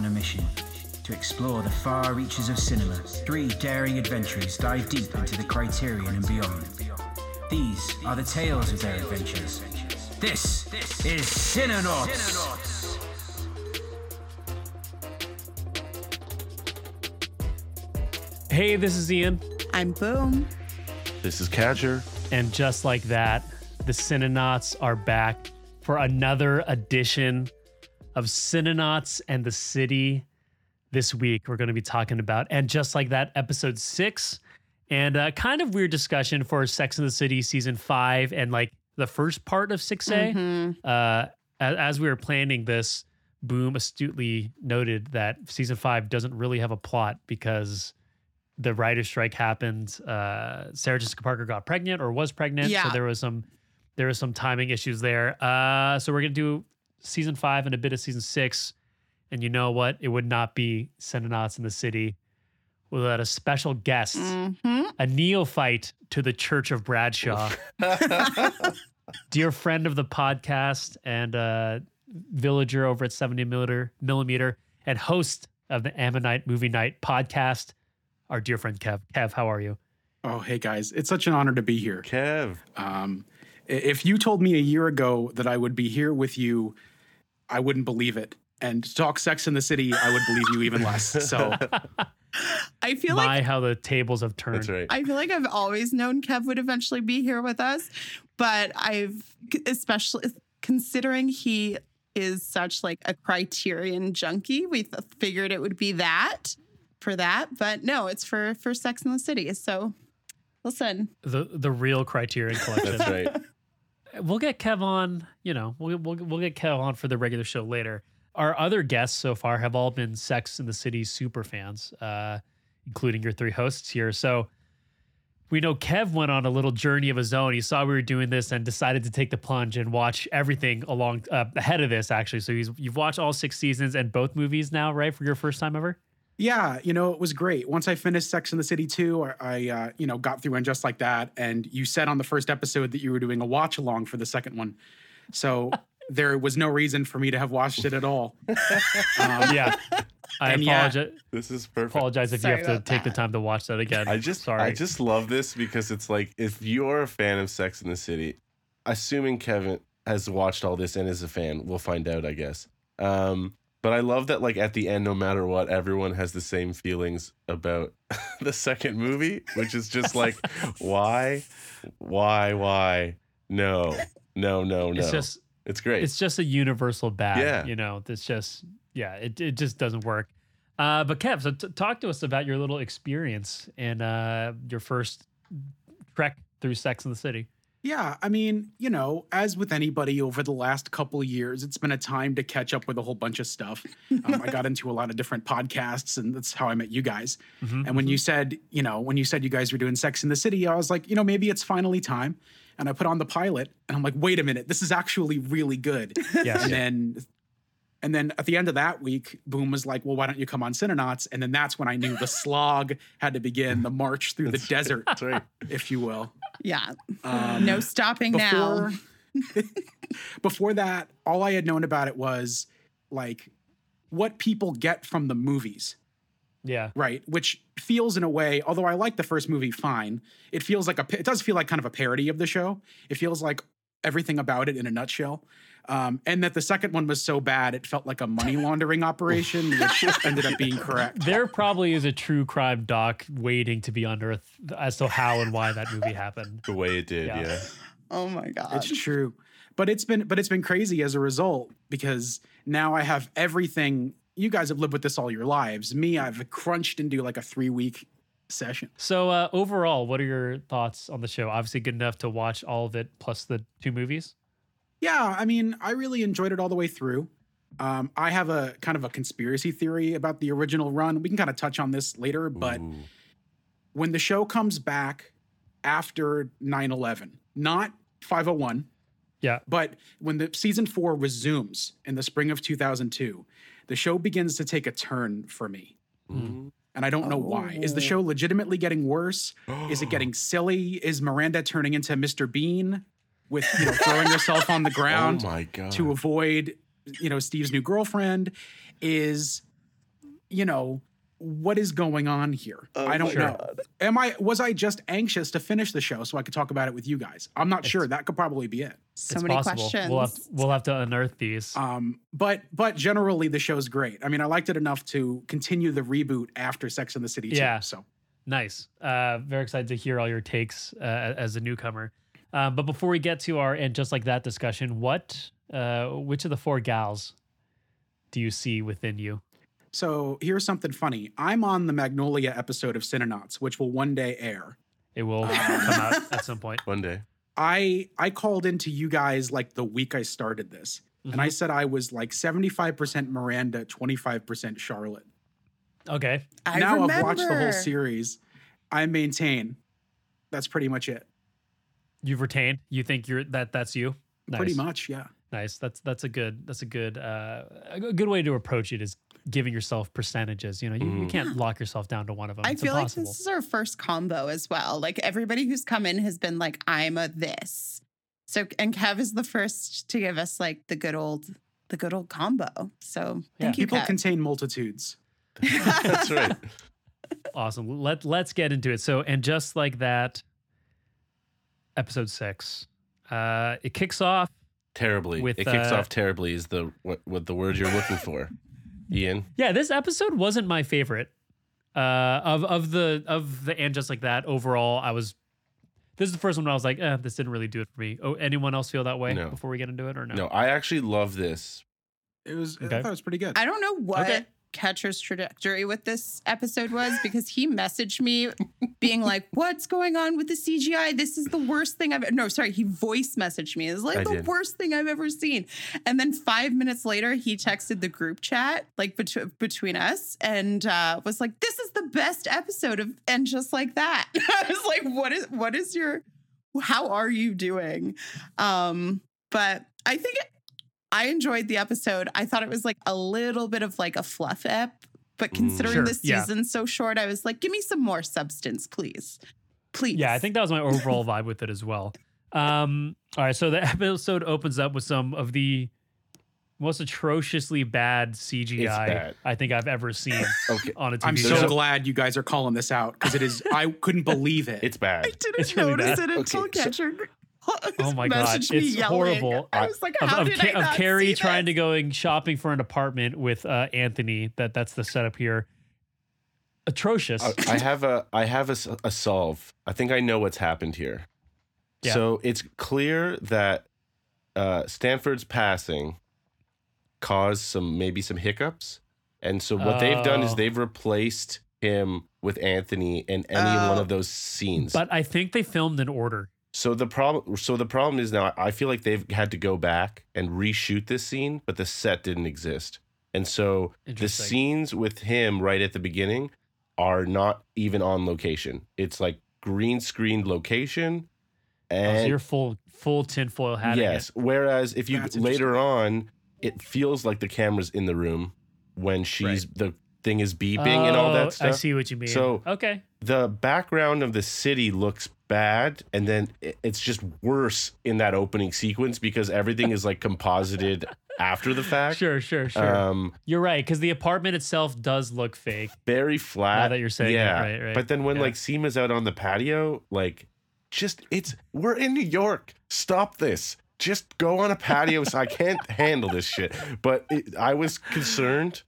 on a mission to explore the far reaches of cinema. Three daring adventurers dive deep into the criterion and beyond. These are the tales of their adventures. This is Cinenauts. Hey, this is Ian. I'm Boom. This is Catcher. And just like that, the Cinenauts are back for another edition of Cinenauts and the City. This week, we're going to be talking about, and just like that, episode six, and a kind of weird discussion for Sex in the City season five and like the first part of 6A. Mhm. Uh, as, we were planning this, Boom astutely noted that season five doesn't really have a plot because the writer's strike happened. Uh, Sarah Jessica Parker got pregnant or was pregnant, so there was some there was some timing issues there. Uh, so we're gonna do season five and a bit of season six, and you know what? It would not be Cinenauts in the City without a special guest, Mhm. a neophyte to the Church of Bradshaw dear friend of the podcast and uh, villager over at 70 millimeter, millimeter and host of the Ammonite Movie Night podcast, our dear friend Kev. Kev, how are you? Oh, hey guys, it's such an honor to be here. Kev. Um, if you told me a year ago that I would be here with you, I wouldn't believe it. And to talk Sex in the City, I would believe you even less. So I feel My, like how the tables have turned. That's right. I feel like I've always known Kev would eventually be here with us, but I've especially considering he is such like a criterion junkie, we th- figured it would be that for that, but no, it's for for Sex in the City. So listen, The the real Criterion Collection. That's right. We'll get Kev on. You know, we'll, we'll we'll get Kev on for the regular show later. Our other guests so far have all been Sex in the City super fans, uh, including your three hosts here. So we know Kev went on a little journey of his own. He saw we were doing this and decided to take the plunge and watch everything along uh, ahead of this. Actually, so he's you've watched all six seasons and both movies now, right? For your first time ever. Yeah, you know, it was great. Once I finished Sex in the City 2, I, I uh, you know, got through and just like that. And you said on the first episode that you were doing a watch along for the second one. So there was no reason for me to have watched it at all. Um, Yeah, I And yeah. apologize. This is perfect. Apologize if Sorry you have to about take the time to watch that again. I just sorry. I just love this because it's like if you're a fan of Sex in the City, assuming Kevin has watched all this and is a fan, we'll find out, I guess. Um, but I love that like at the end, no matter what, everyone has the same feelings about the second movie, which is just like, why, why, why? No, no, no, no. it's just it's great. it's just a universal bad. Yeah. You know, it's just yeah, it, it just doesn't work. Uh, but Kev, so t- talk to us about your little experience and uh, your first trek through Sex in the City. Yeah, I mean, you know, as with anybody over the last couple of years, it's been a time to catch up with a whole bunch of stuff. Um, I got into a lot of different podcasts, and that's how I met you guys. And when you said, you know, when you said you guys were doing Sex in the City, I was like, you know, maybe it's finally time. And I put on the pilot, and I'm like, wait a minute, this is actually really good. Yes. and then, and then at the end of that week, Boom was like, well, why don't you come on Cinenauts? And then that's when I knew the slog had to begin, the march through the desert, right. if you will. Yeah, Um, no stopping now. before before that all i had known about it was like what people get from the movies. Yeah. right which feels in a way although i like the first movie fine. It feels like a it does feel like kind of a parody of the show. It feels like everything about it in a nutshell um, and that the second one was so bad it felt like a money laundering operation which ended up being correct There probably is a true crime doc waiting to be unearthed as to how and why that movie happened. The way it did, Yeah. yeah. Oh my god, It's true. But it's been but it's been crazy as a result because now I have everything you guys have lived with this all your lives. Me, I've crunched into like a 3 week session. So uh, overall, what are your thoughts on the show? Obviously, good enough to watch all of it plus the two movies. Yeah, I mean, I really enjoyed it all the way through. Um, I have a kind of a conspiracy theory about the original run. We can kind of touch on this later, but Ooh. when the show comes back after 9/11, not 501, Yeah. But when the season four resumes in the spring of 2002, the show begins to take a turn for me. Mhm. And I don't know why. Is the show legitimately getting worse? Is it getting silly? Is Miranda turning into Mr. Bean with you know throwing herself on the ground Oh my god. to avoid you know Steve's new girlfriend? Is you know, what is going on here? Oh I don't my know. Am I was I just anxious to finish the show so I could talk about it with you guys? I'm not sure. That could probably be it. So it's many possible. questions. We'll have we'll have to unearth these. Um, but but generally the show's great. I mean, I liked it enough to continue the reboot after Sex and the City Yeah. too. So Nice. Uh, very excited to hear all your takes uh, as a newcomer. Um, but before we get to our and just like that discussion, what, uh, which of the four gals do you see within you? so here's something funny. I'm on the Magnolia episode of Cinenauts, which will one day air. It will come out at some point. One day. I I called into you guys like the week I started this, and I said I was like 75% Miranda, 25% Charlotte. Okay. I now remember. I've watched the whole series. I maintain that's pretty much it. You've retained. You think you're that that's you. Nice. Pretty much, yeah. Nice. That's that's a good that's a good uh, a g- good way to approach it is giving yourself percentages. You know, you, you Mm. can't lock yourself down to one of them. I it's feel impossible. like this is our first combo as well. Like everybody who's come in has been like, I'm a this. So and Kev is the first to give us like the good old the good old combo. So thank you, People Kev. contain multitudes. That's right. awesome. Let let's get into it. So, and just like that, episode six, uh, it kicks off. Terribly. With, it kicks uh, off terribly is the what, what the word you're looking for. Ian. Yeah, this episode wasn't my favorite. Uh, of of the of the and just like that overall, I was. This is the first one where I was like, eh, this didn't really do it for me. Oh, anyone else feel that way No. before we get into it or no? No, I actually love this. It was I thought it was pretty good. I don't know what Okay. Catcher's trajectory with this episode was because he messaged me being like, What's going on with the CGI? This is the worst thing I've no, sorry, he voice messaged me. It's like I the did. worst thing I've ever seen. And then five minutes later, he texted the group chat, like bet- between us, and uh, was like, This is the best episode of and just like that. I was like, What is what is your how are you doing? Um, but I think I enjoyed the episode. I thought it was like a little bit of like a fluff ep, but Mm. considering Sure, the yeah. season's so short, I was like, give me some more substance, please. Please. Yeah, I think that was my overall vibe with it as well. Um, all right, so the episode opens up with some of the most atrociously bad CGI bad. I think I've ever seen Okay. on a TV I'm show. so glad you guys are calling this out because it is. I couldn't believe it. It's bad. I didn't It's notice bad. it until Okay, so- Catcher Oh my God, it's yelling. horrible. I was like, of, how of, did Ca- I of not Carrie see trying to this? going shopping for an apartment with uh, Anthony. That that's the setup here. Atrocious. I, I have a I have a solve. I think I know what's happened here. Yeah. So it's clear that uh, Stanford's passing caused some maybe some hiccups, and so what they've done is Oh. they've replaced him with Anthony in any one Oh. of those scenes. but I think they filmed in order. So the problem, so the problem is now I feel like they've had to go back and reshoot this scene, but the set didn't exist, and so the scenes with him right at the beginning are not even on location. It's like green screened location, Oh, so and you're full full tinfoil hat. yes. Whereas if you That's later on, it feels like the camera's in the room when she's the thing is beeping and all that stuff. Oh, I see what you mean. So- okay, the background of the city looks bad and then it's just worse in that opening sequence because everything is like composited after the fact sure, sure, sure. um you're right because the apartment itself does look fake. very flat that you're saying it, yeah right, right. but then when Yeah. like Seema's out on the patio like just it's we're in New York stop this just go on a patio so I can't handle this shit but it, I was concerned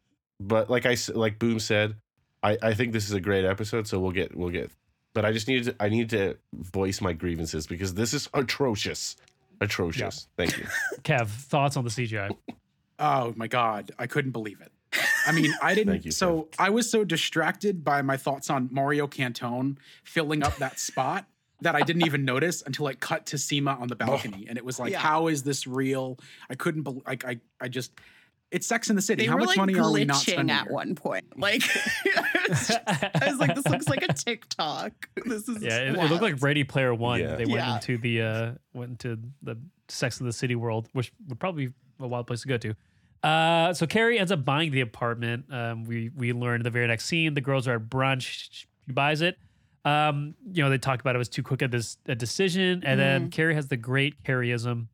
but like I s- like Boom said I I think this is a great episode so we'll get we'll get but I just needed to, I need to voice my grievances because this is atrocious atrocious thank you Kev, thoughts on the CGI? Oh my god, I couldn't believe it. I mean, I didn't. Thank you, so I was so distracted by my thoughts on Mario Cantone filling up that spot that I didn't even notice until it cut to Seema on the oh. balcony, and it was like, Yeah. how is this real? I couldn't. believe. like, I, I just. It's Sex in the City. They How much like money are we not glitching spending? at here? one point. Like, I was like, this looks like a TikTok. This is Yeah, it, it looked like Ready Player One. Yeah. They went Yeah. into the uh went into the Sex in the City world, which would probably be a wild place to go to. Uh, so Carrie ends up buying the apartment. Um, we we learn the very next scene the girls are at brunch. She buys it. Um, you know they talk about it was too quick a, des- a decision, and then Carrie has the great Carrieism: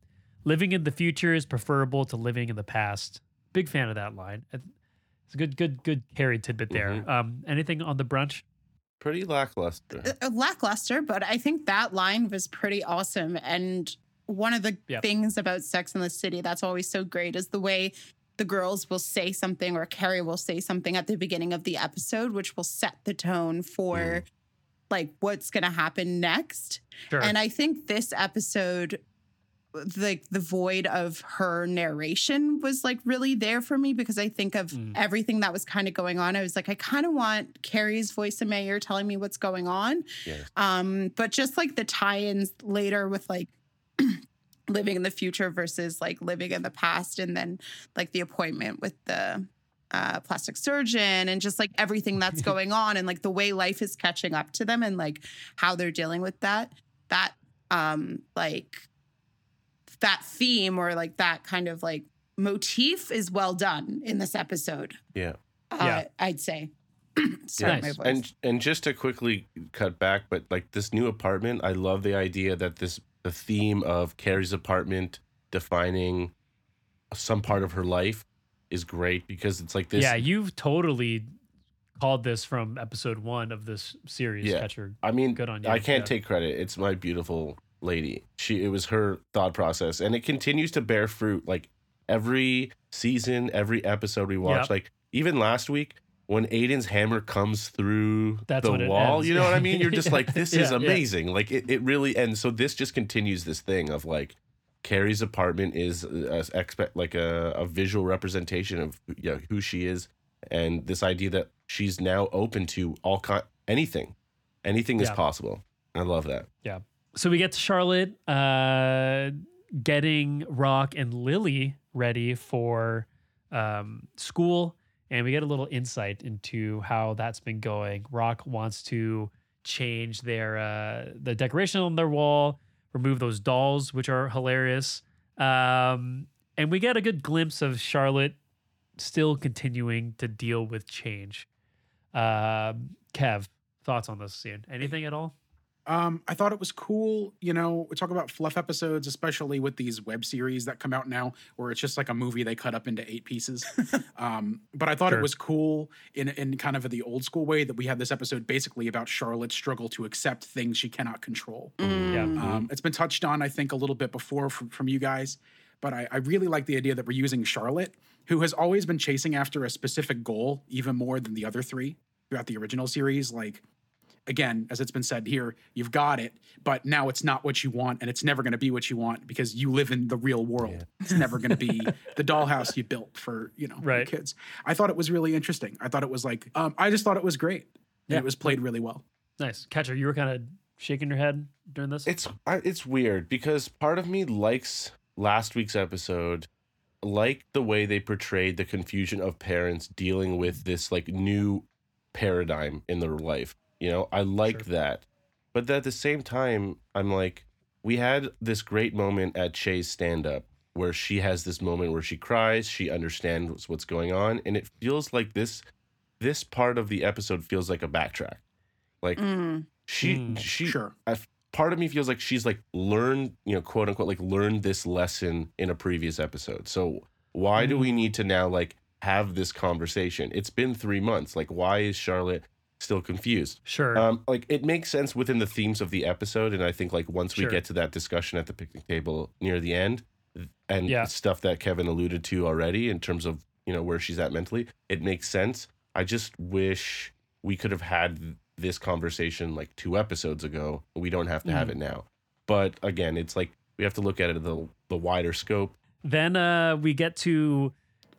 "Living in the future is preferable to living in the past." Big fan of that line. It's a good, good, good Carrie tidbit there. Mhm. Um, anything on the brunch? Pretty lackluster. uh, uh, lackluster, but I think that line was pretty awesome. And one of the Yep. things about Sex in the City that's always so great is the way the girls will say something or Carrie will say something at the beginning of the episode, which will set the tone for like what's going to happen next. Sure. And I think this episode, like the void of her narration was like really there for me because I think of Mm. everything that was kind of going on. I was like, I kind of want Carrie's voice in and Mayor telling me what's going on. Yes. Um, but just like the tie-ins later with like living in the future versus like living in the past, and then like the appointment with the uh, plastic surgeon, and just like everything that's going on, and like the way life is catching up to them, and like how they're dealing with that. That um, like that theme or like that kind of like motif is well done in this episode. Yeah. Uh, Yeah. I'd say. Sorry, Nice. my voice. And and just to quickly cut back, but like this new apartment, I love the idea that this the theme of Carrie's apartment defining some part of her life is great because it's like this. yeah, you've totally called this from episode one of this series, Yeah. Catcher. I mean, Good on you. I can't Yeah. take credit. It's my beautiful lady. She it was her thought process, and it continues to bear fruit. Like every season, every episode we watch, Yep. like even last week. When Aiden's hammer comes through That's the wall, you know what I mean? You're just like, this is Yeah, yeah. amazing. Like it, it really, and so this just continues this thing of like, Carrie's apartment is a, expect like a, a visual representation of you know, who she is, and this idea that she's now open to all kind anything, anything is possible. I love that. So we get to Charlotte uh, getting Rock and Lily ready for um, school, and we get a little insight into how that's been going. Rock wants to change their uh, the decoration on their wall, remove those dolls, which are hilarious, um, and we get a good glimpse of Charlotte still continuing to deal with change. Um, Kev, thoughts on this scene? Anything at all? Um, I thought it was cool. You know, we talk about fluff episodes, especially with these web series that come out now, where it's just like a movie they cut up into eight pieces. um, but I thought Sure. it was cool in in kind of the old school way that we had this episode basically about Charlotte's struggle to accept things she cannot control. Yeah. Mm. Um, it's been touched on, I think, a little bit before from, from you guys, but I, I really like the idea that we're using Charlotte, who has always been chasing after a specific goal, even more than the other three throughout the original series. Like, again, as it's been said here, you've got it, but now it's not what you want, and it's never going to be what you want because you live in the real world. It's never going to be the dollhouse you built for you know your Right. kids. I thought it was really interesting. I thought it was like, um, I just thought it was great, and Yeah. it was played really well. Nice. Catcher, you were kind of shaking your head during this? It's I, it's weird because part of me likes last week's episode, like the way they portrayed the confusion of parents dealing with this like new paradigm in their life. You know, I like Sure. that, but at the same time, I'm like, we had this great moment at Che's stand up where she has this moment where she cries, she understands what's going on, and it feels like this this part of the episode feels like a backtrack. Like Mm. she Mm, she Sure. I part of me feels like she's like learned, you know, quote unquote, like learned this lesson in a previous episode. So why do we need to now like have this conversation? It's been three months. Like, why is Charlotte still confused? sure. Um, like it makes sense within the themes of the episode, and I think like once we Sure. get to that discussion at the picnic table near the end, and Yeah. stuff that Kevin alluded to already in terms of you know where she's at mentally, it makes sense. I just wish we could have had this conversation like two episodes ago. We don't have to have Mhm. it now. But again, it's like we have to look at it the the wider scope. then uh, we get to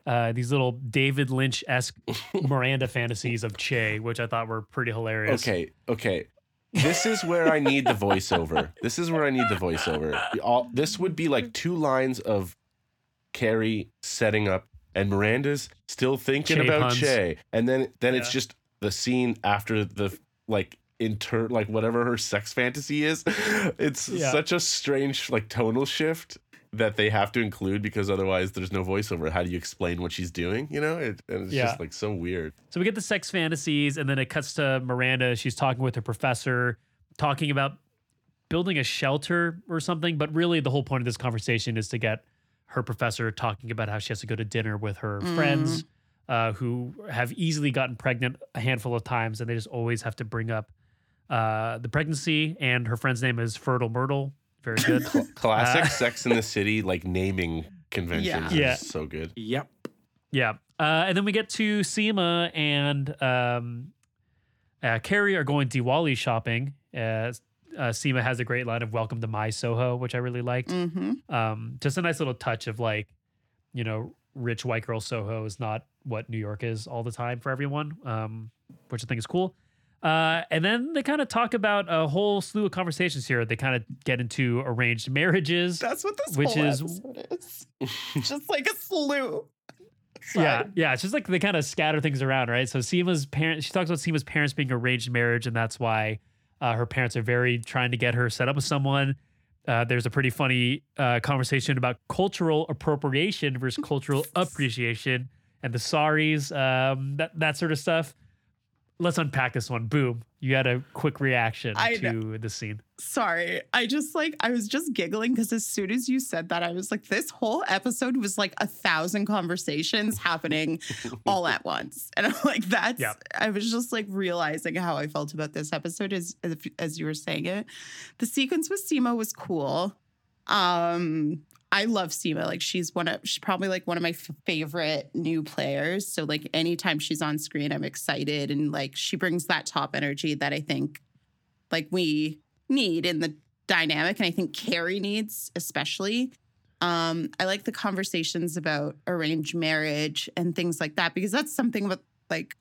uh, these little David Lynch esque Miranda fantasies of Che, which I thought were pretty hilarious. Okay, okay. This is where I need the voiceover. This is where I need the voiceover. All, this would be like two lines of Carrie setting up, and Miranda's still thinking Che about puns. Che, and then then it's just the scene after the like inter like whatever her sex fantasy is. It's Yeah. such a strange like tonal shift that they have to include because otherwise there's no voiceover. How do you explain what she's doing? You know, it, and it's Yeah. just like so weird. So we get the sex fantasies, and then it cuts to Miranda. She's talking with her professor, talking about building a shelter or something. But really, the whole point of this conversation is to get her professor talking about how she has to go to dinner with her friends uh, who have easily gotten pregnant a handful of times, and they just always have to bring up uh, the pregnancy. And her friend's name is Fertile Myrtle. Very good. Classic Uh, Sex in the City like naming conventions. Yeah. Yeah, so good. Yep. Yeah. Uh, and then we get to Seema and um, uh, Carrie are going Diwali shopping. Uh, uh, Seema has a great line of "Welcome to my Soho," which I really liked. hmm Um, just a nice little touch of like, you know, rich white girl Soho is not what New York is all the time for everyone, um, which I think is cool. Uh, and then they kind of talk about a whole slew of conversations here. They kind of get into arranged marriages. That's what this Which is- is. Just like a slew. Yeah, yeah. It's just like they kind of scatter things around, right? So Seema's parents, she talks about Seema's parents being arranged marriage, and that's why uh, her parents are very trying to get her set up with someone. Uh, there's a pretty funny uh, conversation about cultural appropriation versus cultural appreciation and the saris, um, that that sort of stuff. Let's unpack this one. Boom! You had a quick reaction I to the scene. Sorry. I just like, I was just giggling because as soon as you said that, I was like, this whole episode was like a thousand conversations happening all at once. And I'm like, that's, Yep. I was just like realizing how I felt about this episode as, as, as you were saying it. The sequence with Seema was cool. Um, I love Seema. Like she's one of she's probably like one of my f- favorite new players. So like anytime she's on screen, I'm excited and like she brings that top energy that I think like we need in the dynamic and I think Carrie needs especially. Um I like the conversations about arranged marriage and things like that because that's something with like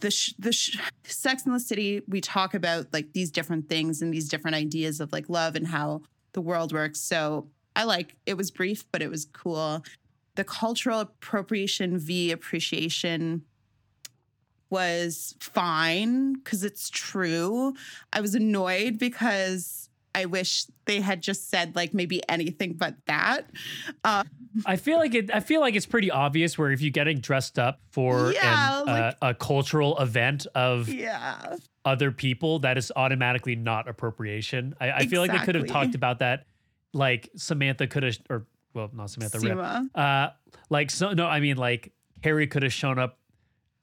the sh- the sh- Sex in the City we talk about like these different things and these different ideas of like love and how the world works. So I like it was brief, but it was cool. The cultural appropriation v appreciation was fine because it's true. I was annoyed because I wish they had just said like maybe anything but that. Uh, I feel like it. I feel like it's pretty obvious where if you're getting dressed up for Yeah, an, like- uh, a cultural event of yeah. other people, that is automatically not appropriation. I, I feel like they could have talked about that. Like Samantha could have, or well, not Samantha. Rip. Uh, like so. No, I mean like Harry could have shown up.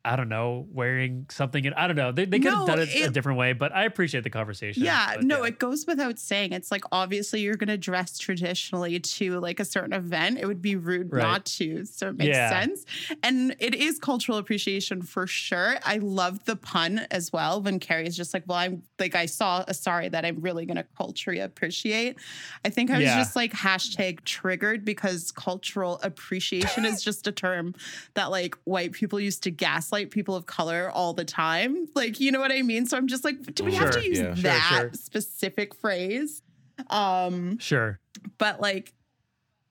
I don't know, wearing something. I don't know. They, they could have done it, a different way, but I appreciate the conversation. Yeah, no, it goes without saying. It's like obviously you're going to dress traditionally to like a certain event. It would be rude Right. not to. So it makes Yeah. sense. And it is cultural appreciation for sure. I love the pun as well when Carrie's just like, well, I'm like, I saw a sari that I'm really going to culturally appreciate. I think I was Yeah. just like hashtag triggered because cultural appreciation is just a term that like white people used to gaslight people of color all the time. Like, you know what I mean? So I'm just like, do we have to use yeah. That sure. specific phrase? Um, Sure. but like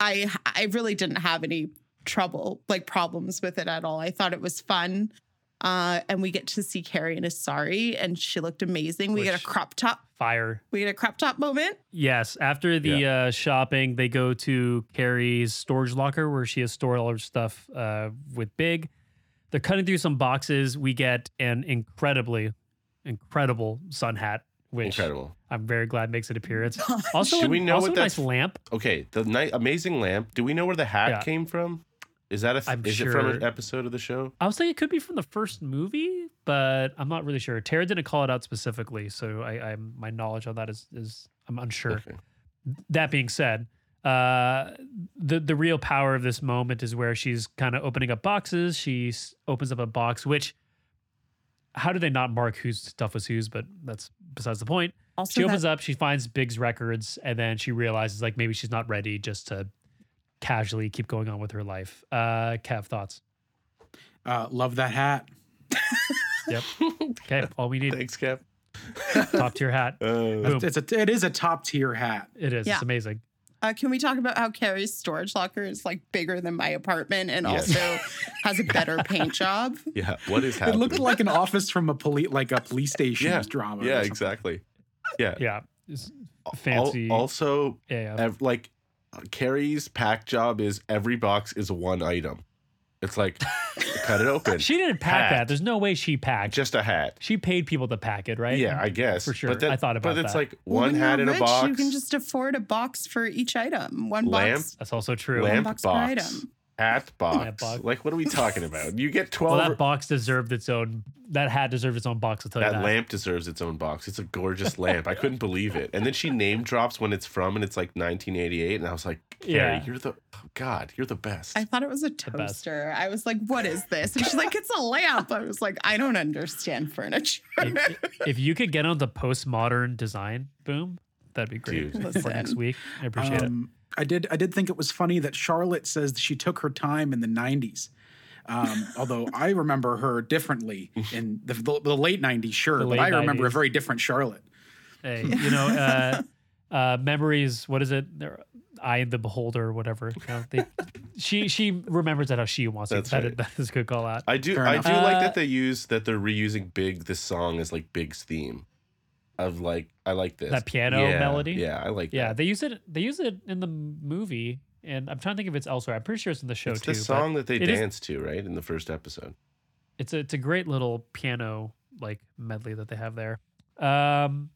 I I really didn't have any trouble, like problems with it at all. I thought it was fun. Uh, and we get to see Carrie in a sari, and she looked amazing. We get a crop top. Fire. We get a crop top moment. Yes, after the uh, shopping, they go to Carrie's storage locker where she has stored all her stuff uh, with Big. They're cutting through some boxes. We get an incredibly, incredible sun hat, which Incredible. I'm very glad makes an appearance. Also, Should we know also what a nice that's- lamp. Okay, the night amazing lamp. Do we know where the hat Yeah. came from? Is that a f- I'm is it from an episode of the show? I was thinking it could be from the first movie, but I'm not really sure. Tara didn't call it out specifically, so I, I'm my knowledge on that is is I'm unsure. Okay. that being said, uh, the the real power of this moment is where she's kind of opening up boxes. She s- opens up a box, which how do they not mark whose stuff was whose? But that's besides the point. Also, She that- opens up, she finds Big's records, and then she realizes like maybe she's not ready just to casually keep going on with her life. Uh, Kev, thoughts? Uh, love that hat. Yep. Okay, all we need Thanks, Kev. top tier hat. Uh, Boom. It's a it is a top tier hat. It is. Yeah. It's amazing. Uh, can we talk about how Carrie's storage locker is like bigger than my apartment and Yes. also has a better paint job? yeah. What is happening? It happening? looked like an office from a police like a police station yeah. drama. Yeah, exactly. Yeah. Yeah. It's Al- fancy. also, yeah. ev- like Carrie's pack job is every box is one item. It's like cut it open. She didn't pack Hat. that. There's no way she packed. just a hat. she paid people to pack it, right? Yeah, I guess For sure. But then, I thought about it. But it's that. like one when hat you're in a box. You can just afford a box for each item. One Lamp? box. That's also true. Lamp one box, box. per item. Hat box. Hat box. Like, what are we talking about? You get twelve. Well, that box deserved its own. That hat deserved its own box. I'll tell you that that. lamp deserves its own box. It's a gorgeous lamp. I couldn't believe it. And then she name drops when it's from, and it's like 1988. And I was like, Carrie, Yeah. you're the oh God, you're the best. I thought it was a toaster. I was like, what is this? And she's like, it's a lamp. I was like, I don't understand furniture. if, if you could get onto postmodern design, boom, that'd be great Dude. for next week. I appreciate it. Um, I did. I did think it was funny that Charlotte says she took her time in the '90s. Um, although I remember her differently in the, the, the late '90s, sure, The but late I remember a very different Charlotte. Hey, you know, uh, uh, memories. What is it? They're Eye of the beholder, whatever. You know, they, she she remembers that how she wants it. That's That is- right. that is a good call out. I do Fair I enough. do like Uh, that they use that they're reusing Big this song as like Big's theme. Of like I like this. That piano Yeah, melody? Yeah, I like Yeah, that. they use it. They use it in the movie, and I'm trying to think if it's elsewhere. I'm pretty sure it's in the show It's too. the but song that they it is- dance to, right? In the first episode. it's a it's a great little piano like medley that they have there. Um,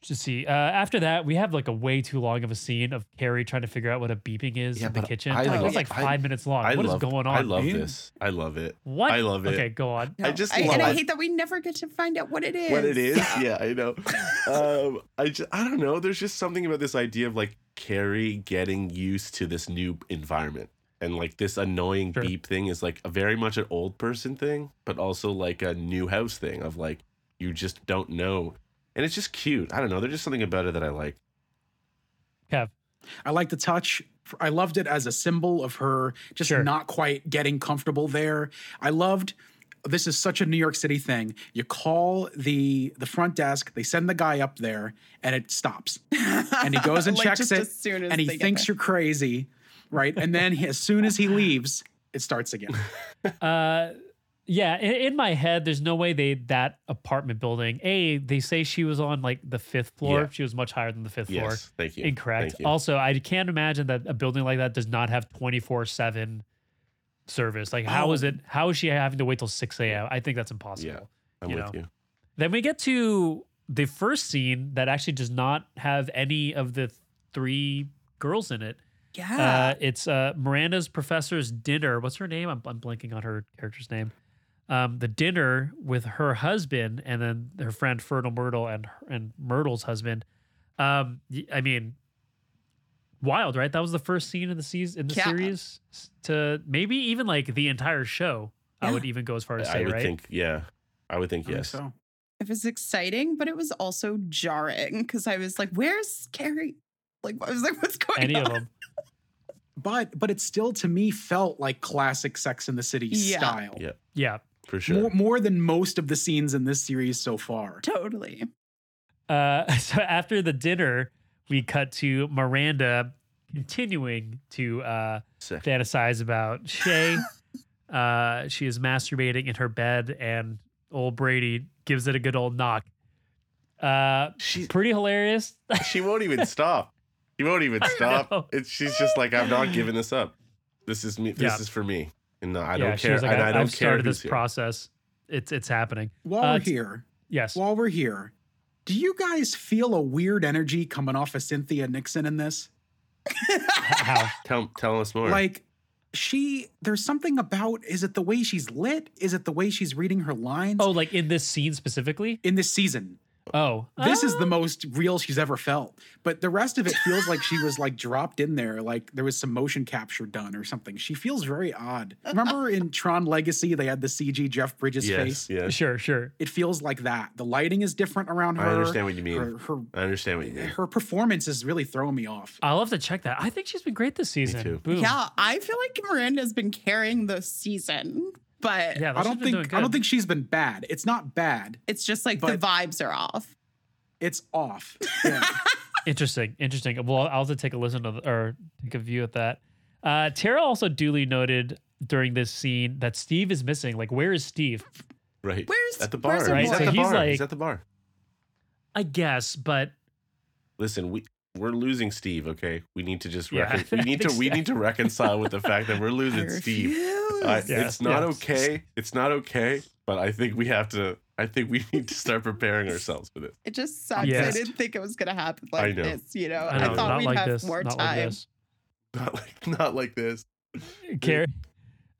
just see. Uh, after that, we have like a way too long of a scene of Carrie trying to figure out what a beeping is Yeah, in the kitchen. I like, love- it's like I- five minutes long. I What is love, going on? I love man? this. I love it. What? I love it. Okay, go on. I just I, and I hate that we never get to find out what it is. what it is. Yeah, I know. Um, I just, I don't know. There's just something about this idea of like Carrie getting used to this new environment. And like this annoying Sure. beep thing is like a very much an old person thing, but also like a new house thing of like you just don't know. And it's just cute. I don't know. There's just something about it that I like. Kev. I like the touch. I loved it as a symbol of her just Sure. not quite getting comfortable there. I loved this is such a New York City thing. You call the the front desk, they send the guy up there, and it stops. And he goes and Like, checks it, as soon as and he thinks you're crazy, right? And then he, as soon as he leaves, it starts again. Uh, yeah. In, in my head, there's no way they that apartment building. A, they say she was on like the fifth floor. Yeah. She was much higher than the fifth floor. Yes. Thank you. Incorrect. Thank you. Also, I can't imagine that a building like that does not have 24 7 service. Like, how is Oh. it? How is she having to wait till 6 a.m.? I think that's impossible. Yeah. I'm you with know. you. Then we get to the first scene that actually does not have any of the three girls in it. Yeah. Uh, it's uh, Miranda's professor's dinner. What's her name? I'm, I'm blanking on her character's name. Um, the dinner with her husband and then her friend Fertile Myrtle and and Myrtle's husband. Um, y- I mean, wild, right? That was the first scene in the season in the Yeah. series to maybe even like the entire show. I would even go as far as I say, would right? think, yeah. I would think I think yes. So it was exciting, but it was also jarring because I was like, where's Carrie? Like, I was like, what's going Any on? of them. but but it still to me felt like classic Sex in the City Yeah. style. Yeah. Yeah. For sure. More, more than most of the scenes in this series so far. Totally. Uh, so after the dinner, we cut to Miranda continuing to uh, Sick. fantasize about Che. uh, she is masturbating in her bed, and old Brady gives it a good old knock. Uh, She pretty hilarious. she won't even stop. She won't even stop. It's she's just like I'm not giving this up. This is me. This Yeah. is for me. And no, I yeah, don't care. like, and I, I don't have care started this here. process. It's it's happening. While Uh, we're here, Yes. while we're here, do you guys feel a weird energy coming off of Cynthia Nixon in this? How? Tell tell us more. Like, she, there's something about, is it the way she's lit? Is it the way she's reading her lines? Oh, like in this scene specifically? in this season. Oh, This is the most real she's ever felt. But the rest of it feels like she was like dropped in there, like there was some motion capture done or something. She feels very odd. Remember in Tron Legacy, they had the CG Jeff Bridges yes, face? yes. Sure, sure. It feels like that. The lighting is different around her. I understand what you mean. Her, her, I understand what you mean. her performance is really throwing me off. I'll have to check that. I think she's been great this season. too. Boom. Yeah, I feel like Miranda's been carrying the season, but Yeah, I don't she's been doing think I don't think she's been bad. It's not bad. it's just like the vibes are off. It's off. Yeah. Interesting, interesting. Well, I'll have to take a listen to the, or take a view at that. Uh, Tara also duly noted during this scene that Steve is missing. Like, where is Steve? Right. Where's- at the bar? where's our He's boy? at the he's bar. He's at the bar. I guess, but Listen, we we're losing Steve. Okay, we need to just Yeah, recon- we need to we need to reconcile with the fact that we're losing I Steve. refuse. I- Yeah, it's not yeah. okay. It's not okay. But I think we have to. I think we need to start preparing ourselves for this. It just sucks. Yeah. I didn't think it was gonna happen like know. this. You know, I I, thought not we'd like have this. more not like time. this. not like not like this. Carrie.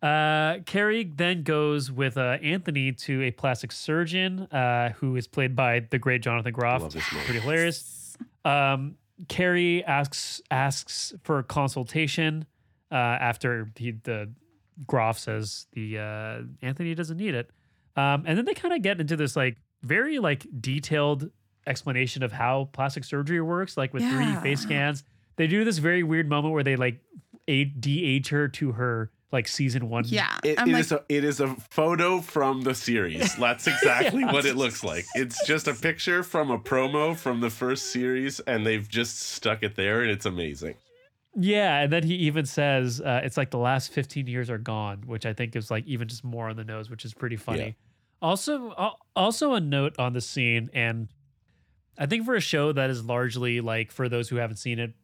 Uh, Carrie then goes with uh, Anthony to a plastic surgeon uh, who is played by the great Jonathan Groff. Love this man. Pretty hilarious. Um, Carrie asks asks for a consultation uh, after he, the Groff says the uh, Anthony doesn't need it, um, and then they kind of get into this like very like detailed explanation of how plastic surgery works, like with 3D face scans. They do this very weird moment where they like a- de-age her to her like season one. Yeah. it, it like, is a it is a photo from the series. That's exactly what it looks like. It's just a picture from a promo from the first series, and they've just stuck it there, and it's amazing. Yeah, and then he even says uh, it's like the last 15 years are gone, which I think is like even just more on the nose, which is pretty funny. Also, also a note on the scene, and I think for a show that is largely like for those who haven't seen it,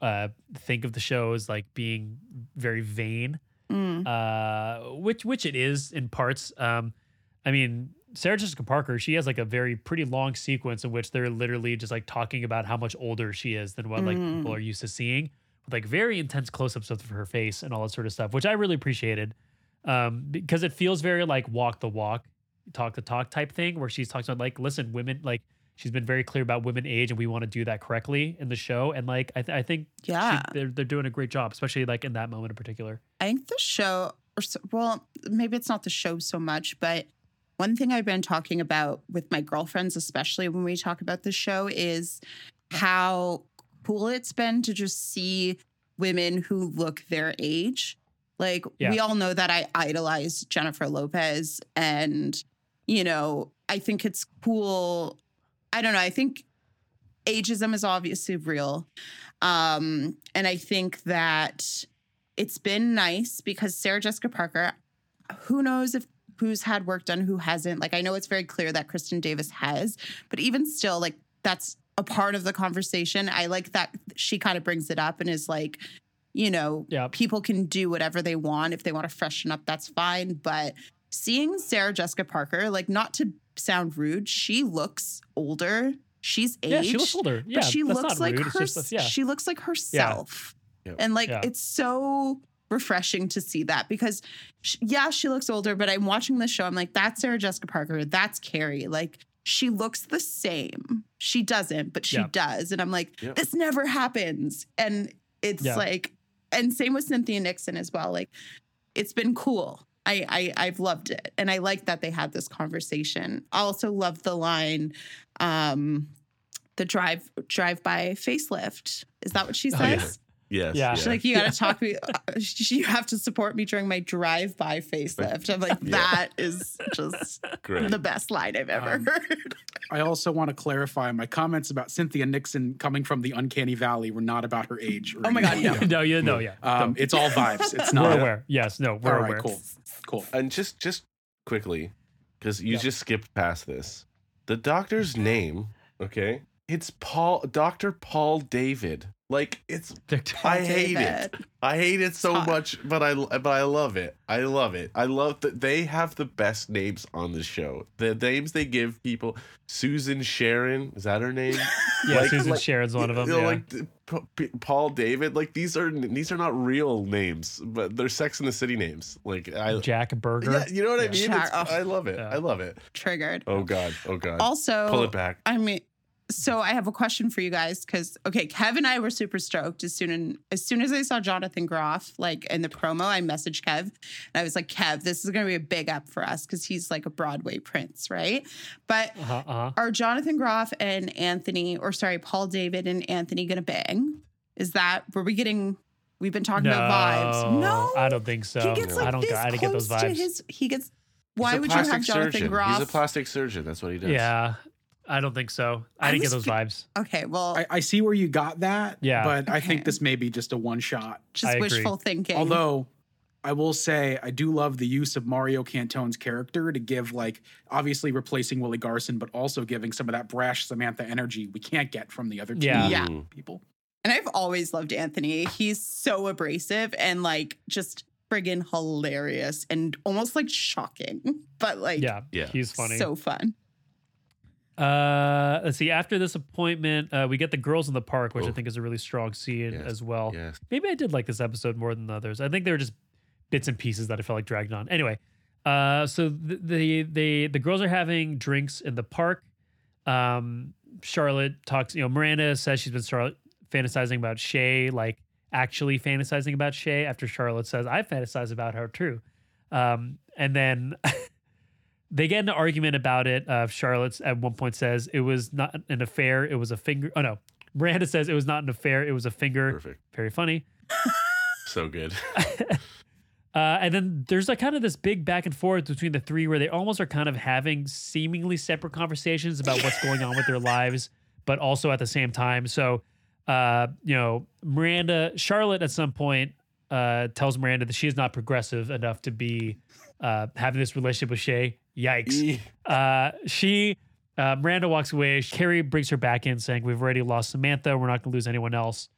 uh, think of the show as like being very vain, mm, uh, which which it is in parts. Um, I mean, Sarah Jessica Parker, she has like a very pretty long sequence in which they're literally just like talking about how much older she is than what like Mm. people are used to seeing, with like very intense close-ups of her face and all that sort of stuff, which I really appreciated, um, because it feels very like walk the walk, talk the talk type thing, where she's talking about like, listen, women like. She's been very clear about women age, and we want to do that correctly in the show. And like, I, th- I think she- yeah. they're they're doing a great job, especially like in that moment in particular. I think the show, well, maybe it's not the show so much, but one thing I've been talking about with my girlfriends, especially when we talk about the show, is how cool it's been to just see women who look their age. Like, Yeah. we all know that I idolize Jennifer Lopez, and, you know, I think it's cool. I don't know. I think ageism is obviously real. Um, and I think that it's been nice because Sarah Jessica Parker, who knows if who's had work done, who hasn't. Like I know it's very clear that Kristin Davis has, but even still, like that's a part of the conversation. I like that she kind of brings it up and is like, you know, Yeah. people can do whatever they want. If they want to freshen up, that's fine. But seeing Sarah Jessica Parker, like not to sound rude, she looks older. She's aged Yeah, she looks older. Yeah, but she that's looks not like rude. Her. just yeah. She looks like herself, Yep. and like Yeah. it's so refreshing to see that because, sh yeah, she looks older. But I'm watching this show. I'm like, that's Sarah Jessica Parker. That's Carrie. Like she looks the same. She doesn't, but she Yeah. does. And I'm like, Yep. this never happens. And it's Yeah. like, and same with Cynthia Nixon as well. Like, it's been cool. I, I I've loved it, and I like that they had this conversation. I also love the line, um, the drive drive by facelift. Is that what she Oh, yeah. Says? Yes. Yeah. She's like, you got to talk me. uh, You have to support me during my drive by facelift. I'm like, Yeah. that is just great. the best line I've ever Um, heard. I also want to clarify my comments about Cynthia Nixon coming from the uncanny valley were not about her age. or Oh my God, anything. no, yeah, no, yeah. Um, it's all vibes. It's we're not. aware. Yes, no, we're All right, aware. cool, cool. And just just quickly, because you Yeah. just skipped past this. The doctor's name, okay? It's Paul Dr. Paul David. Like it's Victor. I hate it. I hate it so hot. much, but I but I love it. I love it. I love that they have the best names on the show. The names they give people. Susan Sharon is that her name? Yeah, Like- Susan like- Sharon's one of them. You know, yeah. Like P- P- Paul David. Like these are these are not real names, but they're Sex in the City names. Like I. Jack Berger. Yeah, you know what I mean. Jack- It's- I love it. Yeah. I love it. Triggered. Oh god. Oh god. Also, Pull it back. I mean, so I have a question for you guys because okay, Kev and I were super stoked as soon and as soon as I saw Jonathan Groff like in the promo, I messaged Kev and I was like, Kev, this is gonna be a big up for us because he's like a Broadway prince, right? But Uh-huh, uh-huh. are Jonathan Groff and Anthony, or sorry, Paul David and Anthony gonna bang? Is that were we getting? We've been talking about vibes. No, I don't think so. he gets like I don't. this I didn't get those close to vibes. his. He gets. Why would you have Jonathan surgeon. Groff? He's a plastic surgeon. That's what he does. yeah, I don't think so. I, I didn't get those fe- vibes. okay, well, I, I see where you got that. Yeah. But I think this may be just a one shot. just I agree. wishful thinking. Although I will say I do love the use of Mario Cantone's character to give like obviously replacing Willie Garson, but also giving some of that brash Samantha energy we can't get from the other two Yeah. Yeah. People. And I've always loved Anthony. He's so abrasive and like just friggin' hilarious and almost like shocking, but like Yeah, Yeah. he's funny. so fun. Uh, let's see. After this appointment, uh, we get the girls in the park, which I Oh. think is a really strong scene Yes, as well. Yes. Maybe I did like this episode more than the others. I think they were just bits and pieces that I felt like dragged on. Anyway, uh, so the the the, the girls are having drinks in the park. Um, Charlotte talks. You know, Miranda says she's been Charlotte fantasizing about Che, like actually fantasizing about Che. After Charlotte says, "I fantasize about her too," um, and then. They get an argument about it. Uh, Charlotte at one point says it was not an affair; it was a finger. Oh no, Miranda says it was not an affair; it was a finger. Perfect. Very funny. So good. Uh, and then there's like kind of this big back and forth between the three where they almost are kind of having seemingly separate conversations about what's going on with their lives, but also at the same time. So, uh, you know, Miranda, Charlotte at some point uh, tells Miranda that she is not progressive enough to be uh, having this relationship with Che. Yikes. Uh, she, uh, Miranda walks away. Carrie brings her back in saying, We've already lost Samantha. We're not going to lose anyone else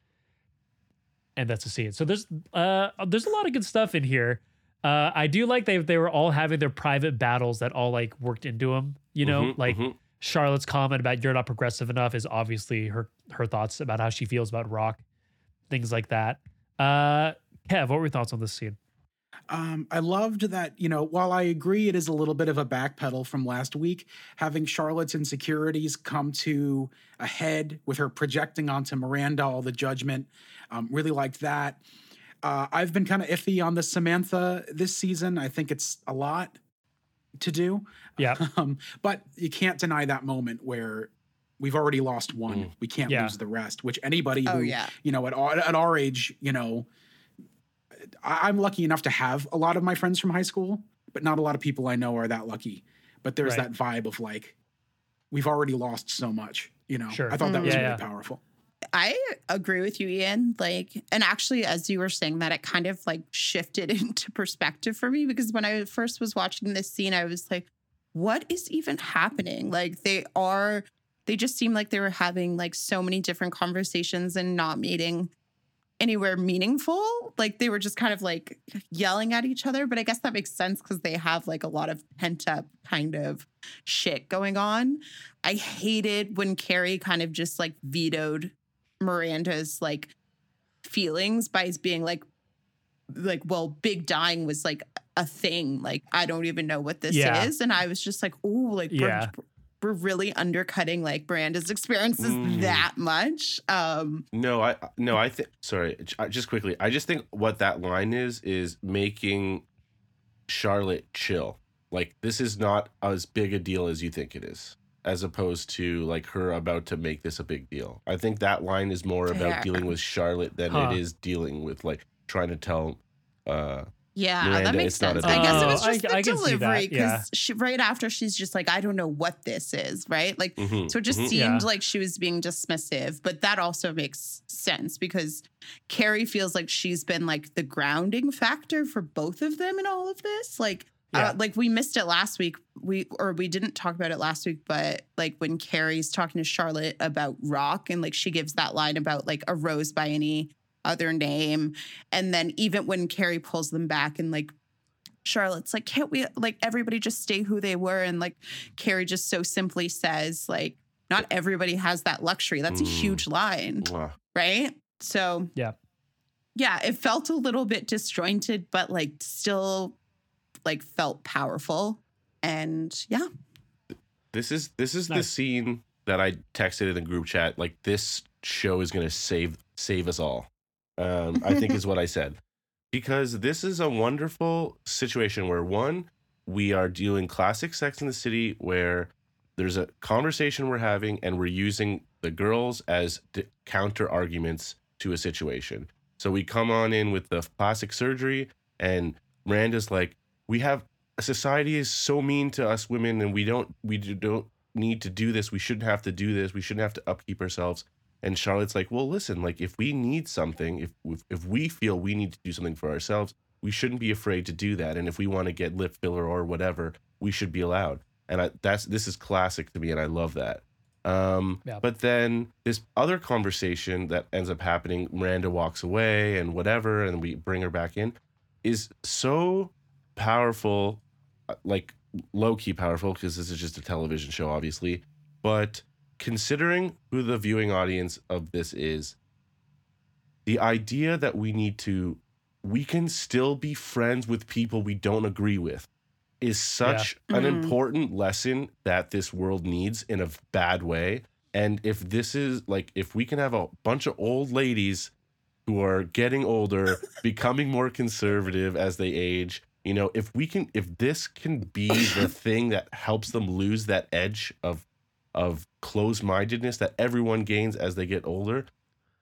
and that's the scene. So there's uh there's a lot of good stuff in here. Uh, I do like they they were all having their private battles that all like worked into them. You know, Mhm, like mhm. Charlotte's comment about you're not progressive enough is obviously her her thoughts about how she feels about Rock, things like that. Uh, Kev, what were your thoughts on this scene? Um, I loved that, you know, while I agree it is a little bit of a backpedal from last week, having Charlotte's insecurities come to a head with her projecting onto Miranda all the judgment. Um, really liked that. Uh, I've been kind of iffy on the Samantha this season. I think it's a lot to do. Yeah. Um, but you can't deny that moment where we've already lost one. Mm. We can't Yeah. lose the rest, which anybody Oh, who, yeah. you know, at our, at our age, you know, I, I'm lucky enough to have a lot of my friends from high school, but not a lot of people I know are that lucky. But there's Right. that vibe of like, we've already lost so much, you know. Sure. I thought that Mm. was Yeah, really yeah. powerful. I agree with you, Ian. Like, and actually, as you were saying that, it kind of like shifted into perspective for me because when I first was watching this scene, I was like, what is even happening? Like, they are, they just seem like they were having like so many different conversations and not meeting anywhere meaningful. Like, they were just kind of like yelling at each other. But I guess that makes sense because they have like a lot of pent up kind of shit going on. I hated when Carrie kind of just like vetoed Miranda's like feelings by being like like well Big dying was like a thing like I don't even know what this Yeah. is and I was just like oh like Yeah. We're really undercutting like Miranda's experiences Mm. that much um No, I no, I think. Sorry, just quickly. I just think what that line is is making Charlotte chill. Like this is not as big a deal as you think it is, as opposed to like her about to make this a big deal. I think that line is more about Fair. dealing with Charlotte than Huh. it is dealing with like trying to tell. uh yeah Miranda, that makes sense I guess it Oh, was I- just the I can see that, delivery because yeah. right after she's just like I don't know what this is right like mhm, So it just mhm. seemed Yeah. like she was being dismissive, but that also makes sense because Carrie feels like she's been like the grounding factor for both of them in all of this. Like, Yeah. uh, like we missed it last week. We or we didn't talk about it last week, but like when Carrie's talking to Charlotte about Rock and like she gives that line about like a rose by any other name, and then even when Carrie pulls them back and like. Charlotte's like, can't we like everybody just stay who they were? And like Carrie just so simply says, like, not everybody has that luxury. That's a Mm. huge line, Mwah. right? So Yeah. yeah, it felt a little bit disjointed, but like still like felt powerful. And yeah, This is this is the scene that I texted in the group chat. Like this show is gonna save save us all. Um, I think is what I said. Because this is a wonderful situation where one we are doing classic Sex in the City where there's a conversation we're having and we're using the girls as d- counter arguments to a situation. So we come on in with the plastic surgery and Miranda's like, we have society is so mean to us women and we don't we do- don't need to do this. We shouldn't have to do this. We shouldn't have to upkeep ourselves and charlotte's like well listen like if we need something if if, if we feel we need to do something for ourselves we shouldn't be afraid to do that and if we want to get lip filler or whatever we should be allowed and I, that's this is classic to me and i love that um Yeah. but then this other conversation that ends up happening miranda walks away and whatever and we bring her back in is so powerful uh, like low key powerful because this is just a television show, obviously. But considering who the viewing audience of this is, the idea that we need to, we can still be friends with people we don't agree with is such an Mhm. important lesson that this world needs in a bad way. And if this is like, if we can have a bunch of old ladies who are getting older, becoming more conservative as they age, you know, if we can, if this can be the thing that helps them lose that edge of, of closed mindedness that everyone gains as they get older,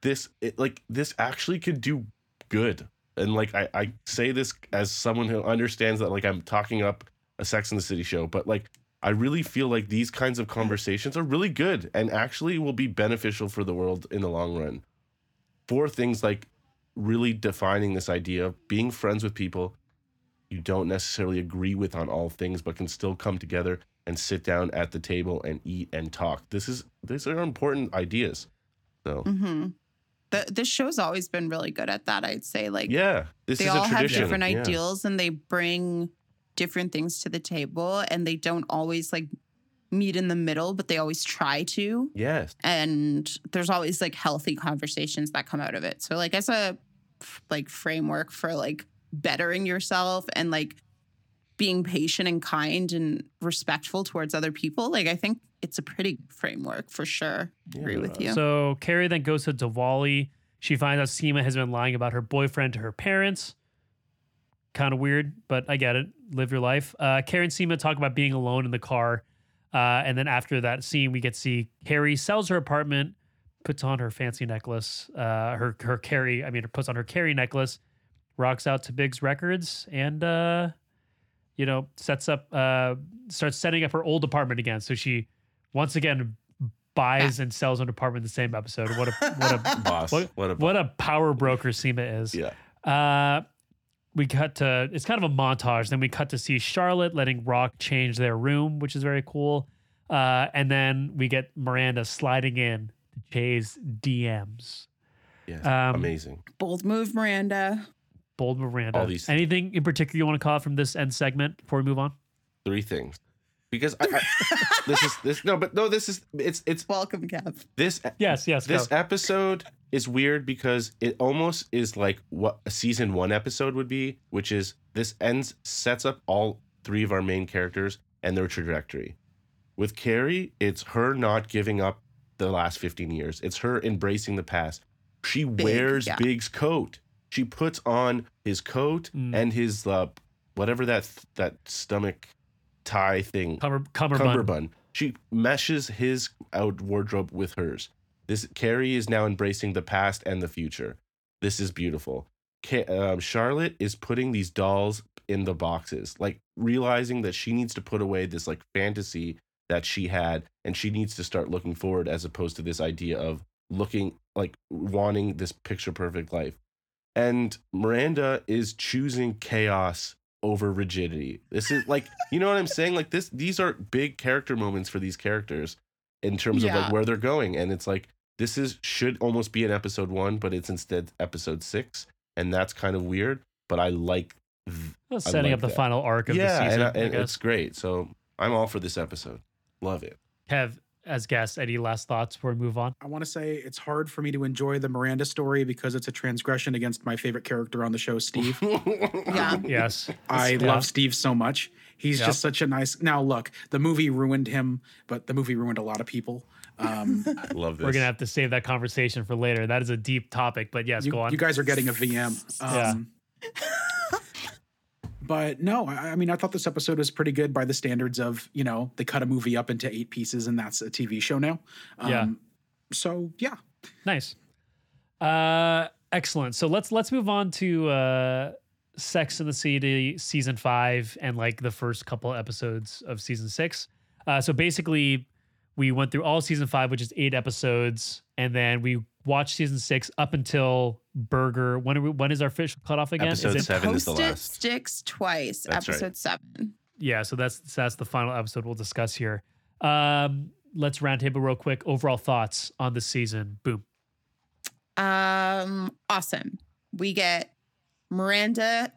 this, it, like, this actually could do good. And like, I, I say this as someone who understands that, like, I'm talking up a Sex in the City show, but like, I really feel like these kinds of conversations are really good and actually will be beneficial for the world in the long run. For things like really defining this idea of being friends with people you don't necessarily agree with on all things, but can still come together and sit down at the table and eat and talk. This is these are important ideas. So hmm The, this show's always been really good at that. I'd say, like, yeah, they all have different Yeah. ideals and they bring different things to the table, and they don't always like meet in the middle, but they always try to. Yes. And there's always like healthy conversations that come out of it. So, like, as a like framework for like bettering yourself and like being patient and kind and respectful towards other people, like, I think it's a pretty good framework for sure. Agree with you. So Carrie then goes to Diwali. She finds out Seema has been lying about her boyfriend to her parents. Kind of weird, but I get it. Live your life. Uh, Carrie and Seema talk about being alone in the car. Uh, and then after that scene, we get to see Carrie sells her apartment, puts on her fancy necklace, uh, her her Carrie, I mean, puts on her Carrie necklace, rocks out to Big's Records, and uh, you know, sets up, uh, starts setting up her old apartment again. So she once again buys and sells an apartment in the same episode. What a what a Boss. what, What, a what a power broker Seema is. yeah. Uh, we cut to it's kind of a montage. Then we cut to see Charlotte letting Rock change their room, which is very cool. Uh, and then we get Miranda sliding in to Che's DMs. Yeah. Um, Amazing. Bold move, Miranda. Bold Miranda. All these- Anything in particular you want to call out from this end segment before we move on? Three things. Because I, I this is this no, but no, this is it's it's Welcome, Kev. this Yes, yes. this go. episode is weird because it almost is like what a season one episode would be, which is this ends sets up all three of our main characters and their trajectory. With Carrie, it's her not giving up the last 15 years. It's her embracing the past. She wears yeah. Big's coat. She puts on his coat Mm. and his uh, whatever that that stomach tie thing Cumber, cummerbund. cummerbund. She meshes his out wardrobe with hers. This Carrie is now embracing the past and the future. This is beautiful. Ca- um, Charlotte is putting these dolls in the boxes, like realizing that she needs to put away this like fantasy that she had, and she needs to start looking forward as opposed to this idea of looking like wanting this picture perfect life. And Miranda is choosing chaos over rigidity. This is like, you know what I'm saying? Like this these are big character moments for these characters in terms of like where they're going and it's like this is should almost be an episode 1, but it's instead episode 6 and that's kind of weird, but I like th- Well, Setting like up the that. final arc of yeah, the season. and, I, I and guess. it's great. So I'm all for this episode. Love it. Kev, as guest, any last thoughts before we move on? I want to say it's hard for me to enjoy the Miranda story because it's a transgression against my favorite character on the show, Steve. Yeah. Yes. I Yeah. love Steve so much. He's Yep. just such a nice. Now, look, the movie ruined him, but the movie ruined a lot of people. Um, Love this. We're gonna have to save that conversation for later. That is a deep topic, but yes, you, go on. you guys are getting a VM. Yeah. But no, I, I mean, I thought this episode was pretty good by the standards of, you know, they cut a movie up into eight pieces and that's a TV show now. Um, Yeah. So, yeah. Nice. Uh excellent. So let's let's move on to uh Sex in the City season 5 and like the first couple episodes of season 6. Uh so basically we went through all season 5 which is 8 episodes and then we watched season 6 up until Berger. When are we, when is our fish cut off again? Is Episode it- seven is the Post-it last. sticks twice. That's right. episode seven. yeah, so that's that's the final episode we'll discuss here. Um let's roundtable real quick overall thoughts on the season. Boom. Um, awesome. We get Miranda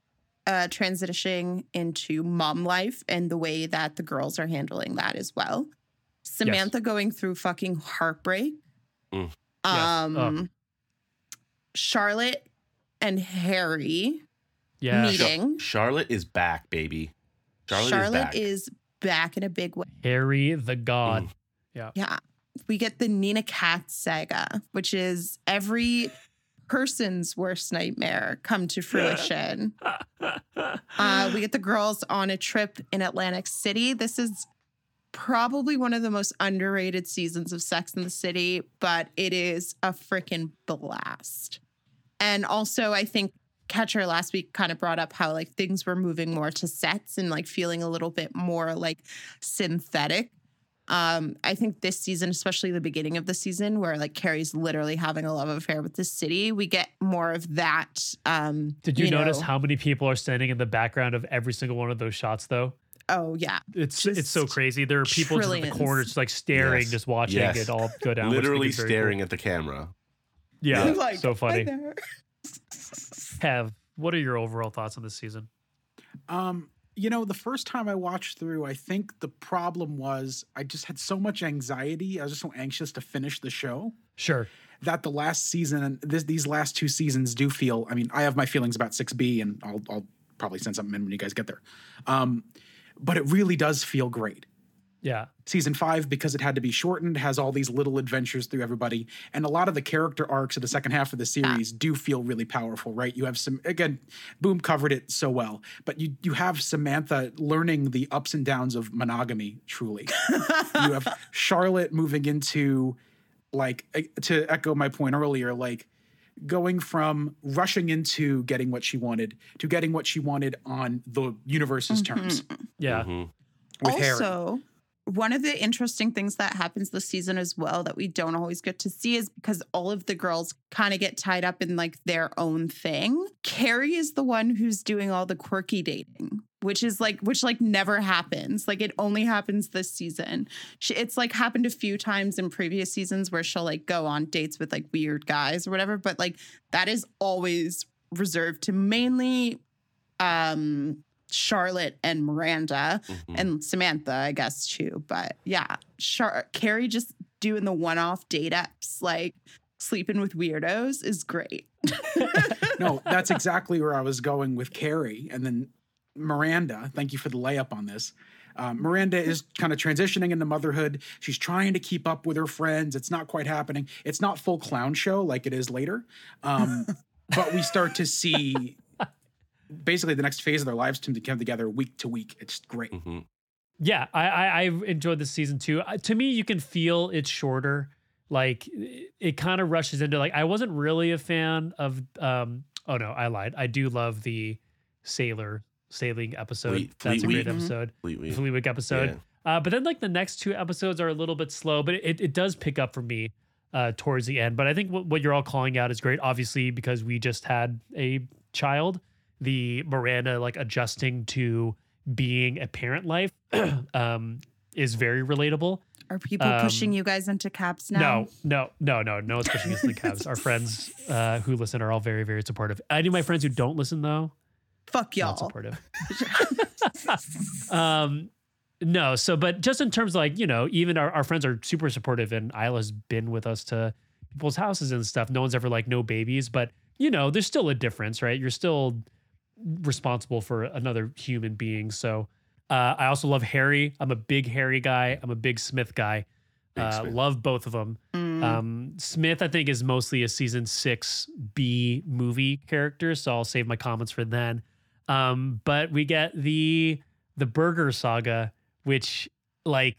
uh, transitioning into mom life and the way that the girls are handling that as well. Samantha going through fucking heartbreak. Mm. Yes. Um, Oh. Charlotte and Harry Yeah. meet- Meeting. Charlotte is back, baby. Charlotte, Charlotte, is back. is back in a big way. Harry the God. Yeah. Yeah. We get the Nina Katz saga, which is every person's worst nightmare come to fruition. Uh, we get the girls on a trip in Atlantic City. This is probably one of the most underrated seasons of Sex in the City, but it is a freaking blast. And also, I think Catcher last week kind of brought up how like things were moving more to sets and like feeling a little bit more like synthetic. Um, I think this season, especially the beginning of the season, where like Carrie's literally having a love affair with the city, we get more of that. Um, Did you, notice know- how many people are standing in the background of every single one of those shots though? Oh yeah, It's it's so crazy. There are people just in the trillions. corners just like staring, Yes. just watching Yes. it all go down. which I think Literally is very cool. staring at the camera. Yeah, Yeah. Like, so funny. Have what are your overall thoughts on this season? Um, you know, the first time I watched through, I think the problem was I just had so much anxiety. I was just so anxious to finish the show Sure. that the last season and this, these last two seasons do feel. I mean, I have my feelings about 6B, and I'll, I'll probably send something in when you guys get there. Um, but it really does feel great. Yeah. Season five, because it had to be shortened, has all these little adventures through everybody. And a lot of the character arcs of the second half of the series do feel really powerful, right? You have some again, Boom covered it so well, but you you have Samantha learning the ups and downs of monogamy, truly. you have Charlotte moving into like to echo my point earlier, like going from rushing into getting what she wanted to getting what she wanted on the universe's terms Yeah. Mhm. with Harry. One of the interesting things that happens this season as well that we don't always get to see is because all of the girls kind of get tied up in like their own thing. Carrie is the one who's doing all the quirky dating, which is like which like never happens. Like it only happens this season. She, it's like happened a few times in previous seasons where she'll like go on dates with like weird guys or whatever, but like that is always reserved to mainly um Charlotte and Miranda Mhm. and Samantha, I guess too. But yeah, Char- Carrie just doing the one-off date ups, like sleeping with weirdos, is great. no, that's exactly where I was going with Carrie. And then Miranda, thank you for the layup on this. Um, Miranda is kind of transitioning into motherhood. She's trying to keep up with her friends. It's not quite happening. It's not full clown show like it is later. Um, but we start to see basically the next phase of their lives to come together week to week. It's great. Mhm. Yeah, I, I I've enjoyed this season too. Uh, to me, you can feel it's shorter. Like it, it kind of rushes into like I wasn't really a fan of. um Oh no, I lied. I do love the sailor sailing episode. Fleet- That's a great Week. episode. Fleet Week. Fleet Week episode. Uh, but then like the next two episodes are a little bit slow, but it, it does pick up for me uh, towards the end. But I think what, what you're all calling out is great, obviously, because we just had a child. The Miranda like adjusting to being a parent life um, is very relatable. Are people Um, pushing you guys into cabs now? No, no, no, no, no. It's pushing us in the cabs. Our friends uh, who listen are all very, very supportive. Any of my friends who don't listen though, Fuck y'all. Not supportive. um, no. So, but just in terms of like you know, even our, our friends are super supportive, and Isla's been with us to people's houses and stuff. No one's ever like no babies, but you know, there's still a difference, right? You're still responsible for another human being. So, uh, I also love Harry. I'm a big Harry guy. I'm a big Smith guy. Big Uh, Smith. love both of them. Mm. Um, Smith, I think, is mostly a season six B movie character, so I'll save my comments for then. Um, but we get the the Berger Saga, which like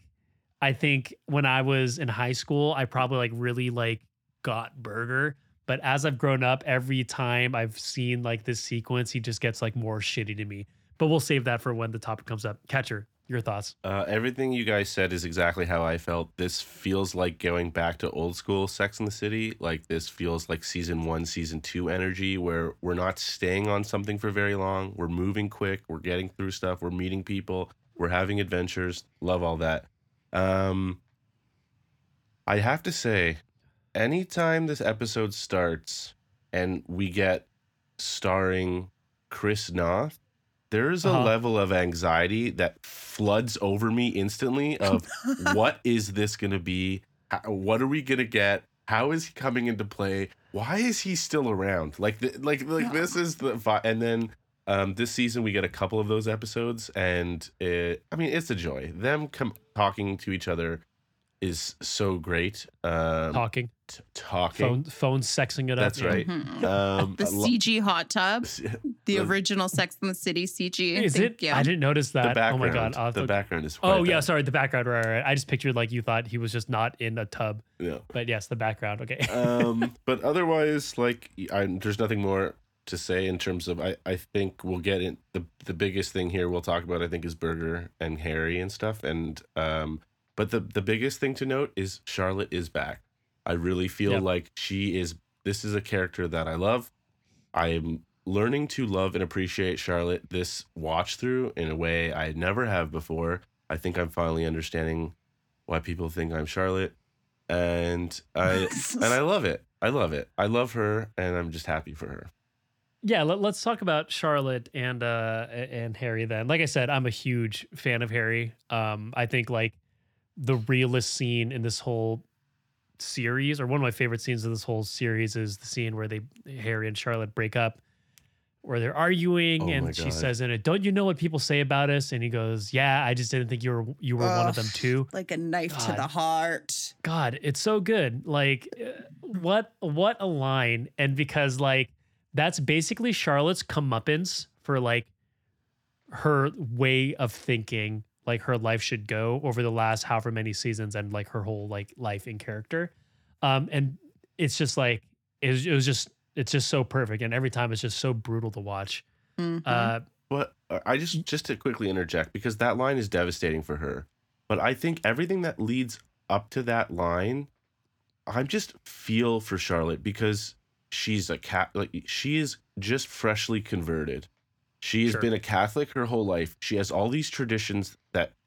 I think when I was in high school, I probably like really like got Berger. But as I've grown up, every time I've seen like this sequence, he just gets like more shitty to me. But we'll save that for when the topic comes up. Catcher, your thoughts? Uh, everything you guys said is exactly how I felt. This feels like going back to old school Sex in the City. Like this feels like season one, season two energy, where we're not staying on something for very long. We're moving quick. We're getting through stuff. We're meeting people. We're having adventures. Love all that. Um, I have to say, anytime this episode starts and we get starring Chris Noth, there's a Uh-huh. level of anxiety that floods over me instantly of what is this going to be? How, what are we going to get? How is he coming into play? Why is he still around? Like, th- like, like this is the vi- and then um, this season we get a couple of those episodes, and it, I mean, it's a joy. Them com- talking to each other is so great. Um, Talking, t- talking. phone, phone sexing it up. That's yeah. right. Mhm. Um, The CG hot tub, the the- original Sex in the City CG. I Is think, it? Yeah. I didn't notice the that. Oh my god. I'll the to- background is. Oh quite yeah, bad. sorry, the background. Right, right, right. I just pictured like you thought he was just not in a tub, Yeah. but yes, the background. Okay. um, but otherwise, like, I, there's nothing more to say in terms of. I, I think we'll get in the the biggest thing here we'll talk about. I think is Berger and Harry and stuff. And um, but the the biggest thing to note is Charlotte is back. I really feel Yep. like she is. This is a character that I love. I am learning to love and appreciate Charlotte this watch through in a way I never have before. I think I'm finally understanding why people think I'm Charlotte, and I and I love it. I love it. I love her, and I'm just happy for her. yeah, let, us talk about Charlotte and uh and Harry then. Like I said, I'm a huge fan of Harry. Um, I think like the realest scene in this whole series, or one of my favorite scenes of this whole series, is the scene where they Harry and Charlotte break up, where they're arguing, Oh and she says in it, "Don't you know what people say about us?" And he goes, "Yeah, I just didn't think you were you were one of them too." Like a knife to the heart. God, it's so good. Like uh, what what a line. And because like that's basically Charlotte's comeuppance for like her way of thinking, like her life should go over the last however many seasons and like her whole like life in character. Um and it's just like it was, it was just it's just so perfect and every time it's just so brutal to watch. Mhm. Uh But uh, I just just to quickly interject because that line is devastating for her. But I think everything that leads up to that line, I just feel for Charlotte because she's a cat. Like she is just freshly converted. She has Sure. been a Catholic her whole life. She has all these traditions that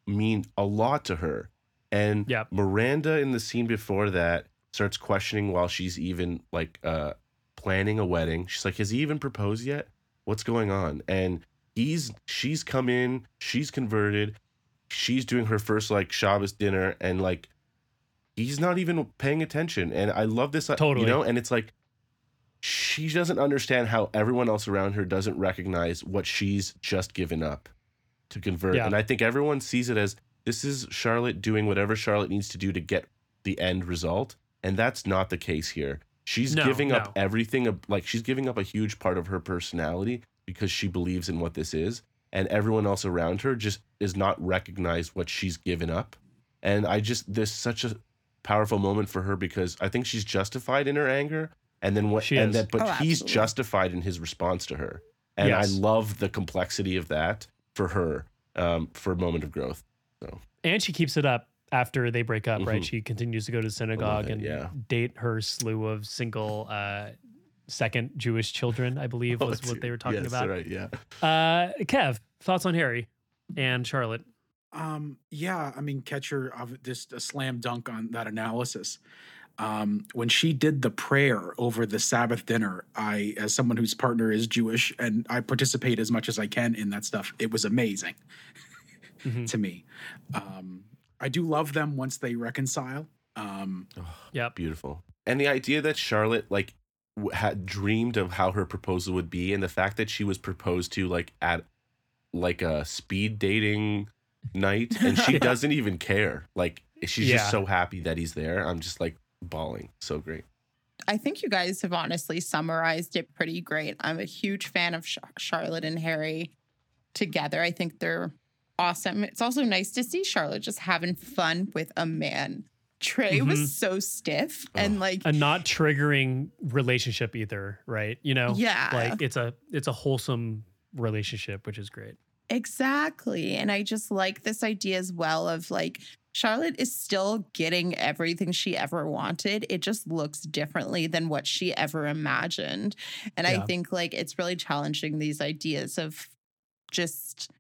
mean a lot to her. And Yep. Miranda in the scene before that starts questioning while she's even like uh planning a wedding. She's like, has he even proposed yet? What's going on? And he's she's come in, she's converted, she's doing her first like Shabbos dinner, and like he's not even paying attention. And I love this, uh, Totally. you know. And it's like she doesn't understand how everyone else around her doesn't recognize what she's just given up to convert. Yeah. And I think everyone sees it as this is Charlotte doing whatever Charlotte needs to do to get the end result, and that's not the case here. She's No, giving no. up everything, like she's giving up a huge part of her personality because she believes in what this is, and everyone else around her just is not recognize what she's given up. And I just there's such a powerful moment for her because I think she's justified in her anger, and then what She and is. that but Oh, he's justified in his response to her, and Yes. I love the complexity of that for her um, for a moment of growth. So. and she keeps it up after they break up, right? Mhm. She continues to go to synagogue it, and yeah. date her slew of single uh second Jewish children, I believe was what they were talking Yes, about. Right, yeah. Uh Kev, thoughts on Harry and Charlotte? Um, yeah, I mean, Catcher, of just a slam dunk on that analysis. Um, when she did the prayer over the Sabbath dinner, I, as someone whose partner is Jewish, and I participate as much as I can in that stuff, it was amazing Mhm. to me. Um, I do love them once they reconcile. Um, Yep. Beautiful. And the idea that Charlotte like w- had dreamed of how her proposal would be, and the fact that she was proposed to like at like a speed dating night, and she Yeah. doesn't even care. Like she's Yeah. just so happy that he's there. I'm just like bawling. So great. I think you guys have honestly summarized it pretty great. I'm a huge fan of Char- Charlotte and Harry together. I think they're awesome. It's also nice to see Charlotte just having fun with a man. Trey Mhm. was so stiff and like A not triggering relationship either, right? You know? Yeah. Like it's a it's a wholesome relationship, which is great. Exactly. And I just like this idea as well of like Charlotte is still getting everything she ever wanted. It just looks differently than what she ever imagined. And Yeah. I think like it's really challenging these ideas of just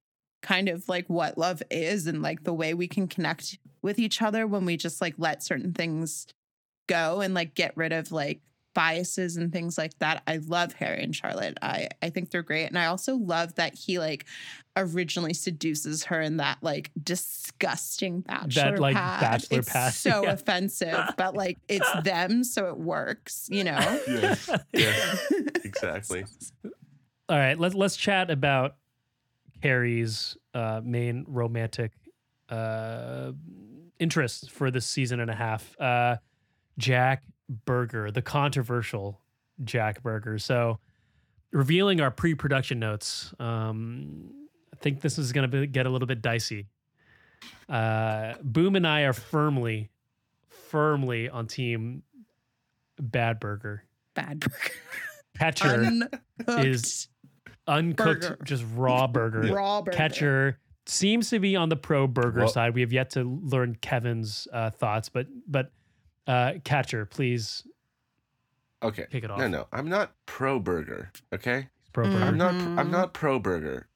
kind of like what love is and like the way we can connect with each other when we just like let certain things go and like get rid of like biases and things like that. I love Harry and Charlotte. I I think they're great, and I also love that he like originally seduces her in that like disgusting bachelor like, pad. bachelor it's pad, so yeah. offensive, but like it's them, so it works. You know. Yes. Yeah. exactly. All right, let's let's chat about Carrie's uh, main romantic uh, interests for this season and a half. Uh, Jack Berger, the controversial Jack Berger. So, revealing our pre-production notes. Um, I think this is going to get a little bit dicey. Uh, Boom and I are firmly, firmly on team Bad Burger. Bad burger. Catcher Uncooked is uncooked, Burger. just raw burger. raw burger. Catcher seems to be on the pro burger Well- side. We have yet to learn Kevin's uh, thoughts, but but uh, catcher, please Okay. kick it off. No, no. I'm not pro burger. Okay. Pro burger. I'm not. I'm not pro burger.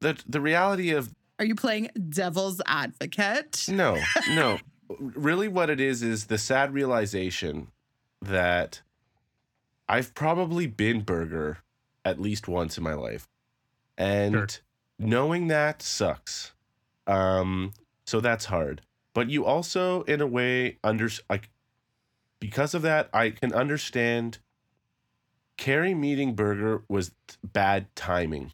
The the reality of Are you playing devil's advocate? no, no. Really, what it is is the sad realization that I've probably been burger at least once in my life, and Sure. knowing that sucks. Um, so that's hard. But you also, in a way, under like because of that, I can understand. Carrie meeting Berger was bad timing.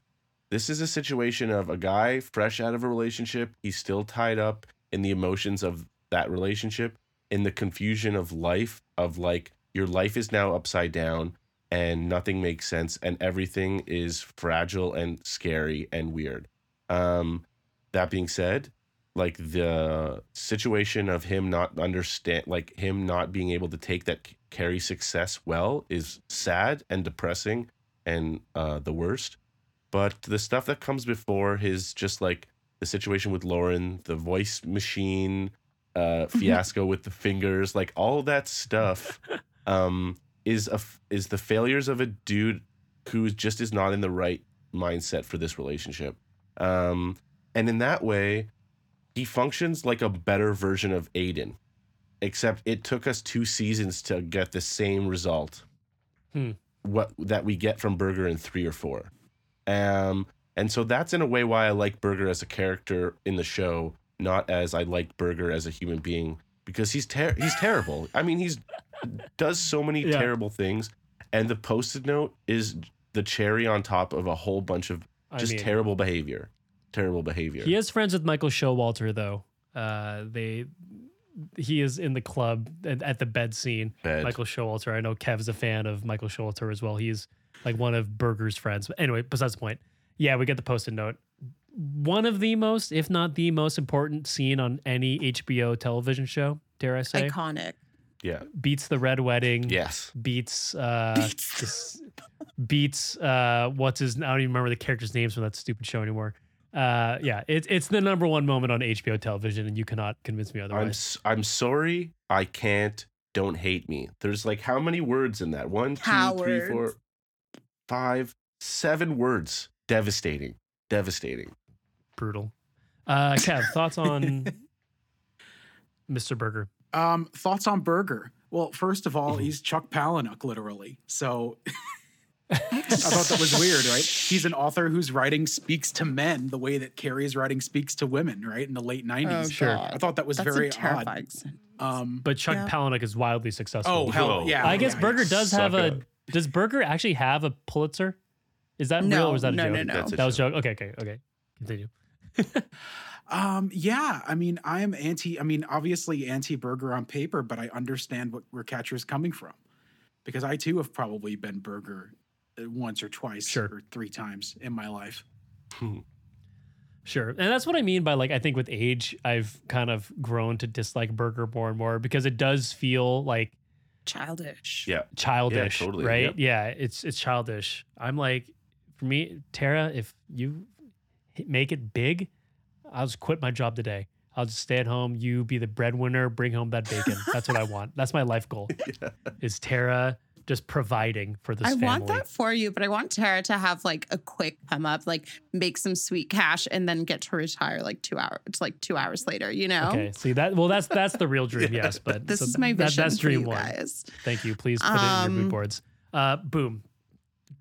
This is a situation of a guy fresh out of a relationship. He's still tied up in the emotions of that relationship, in the confusion of life, of like your life is now upside down and nothing makes sense and everything is fragile and scary and weird. Um, that being said, like the situation of him not understand, like him not being able to take that Carrie success well is sad and depressing and uh, the worst. But the stuff that comes before his just like the situation with Lauren, the voice machine uh, fiasco with the fingers, like all that stuff, um, is a is the failures of a dude who just is not in the right mindset for this relationship. Um, and in that way, he functions like a better version of Aiden, except it took us two seasons to get the same result. Hmm. What that we get from Berger in three or four. Um, and so that's in a way why I like Berger as a character in the show, not as I like Berger as a human being, because he's ter- he's terrible. I mean, he's does so many Yeah. terrible things, and the post-it note is the cherry on top of a whole bunch of I just mean, terrible behavior. Terrible behavior. He is friends with Michael Showalter, though. Uh, they he is in the club at, at the bed scene. Bed. Michael Showalter. I know Kev's a fan of Michael Showalter as well. He's like one of Berger's friends. But anyway, besides the point. Yeah, we get the post-it note. One of the most, if not the most important scene on any HBO television show, dare I say, Iconic. Yeah. beats the Red Wedding. Yes. Beats uh Beats. this- beats uh what's his I don't even remember the characters' names from that stupid show anymore. Uh yeah, it's it's the number one moment on HBO television and you cannot convince me otherwise. I'm otherwise. s- I'm sorry. I can't. Don't hate me. There's like how many words in that? One, two, three, four, Cowards. five, seven words. Devastating. Devastating. Brutal. Uh Kev, thoughts on Mr. Berger? Um, thoughts on Berger? Well, first of Mm-hmm. all, he's Chuck Palahniuk, literally. So I thought that was weird, right? He's an author whose writing speaks to men the way that Carrie's writing speaks to women, right? In the late 90s. Oh, Sure. I thought that was That's very a odd. terrifying Um, But Chuck Yeah. Palahniuk is wildly successful. oh, hell Whoa. yeah. I guess yeah, Berger does have a up. does Berger actually have a Pulitzer? Is that real or was that a no, joke? no, no. That's a That was joke. joke. Okay, okay, okay. Continue. Um, yeah, I mean, I am anti. I mean, obviously anti-burger on paper, but I understand what where Catcher is coming from, because I too have probably been burger once or twice Sure. or three times in my life. Hmm. Sure. And that's what I mean by like I think with age I've kind of grown to dislike Berger more and more because it does feel like Childish. Yeah. childish, totally, right? yep. Yeah, it's it's childish. I'm like for me Tara if you make it big, I'll just quit my job today. I'll just stay at home, you be the breadwinner, bring home that bacon. That's what I want. That's my life goal. Is Tara just providing for this I family. want that for you, but I want Tara to have like a quick come up, like make some sweet cash, and then get to retire like two hours. It's like two hours later, you know. Okay, see that. Well, that's that's the real dream. Yes, but This so is my that- vision that's for dream you one. Thank you. Please put it in your mood Um, boards. Uh, boom,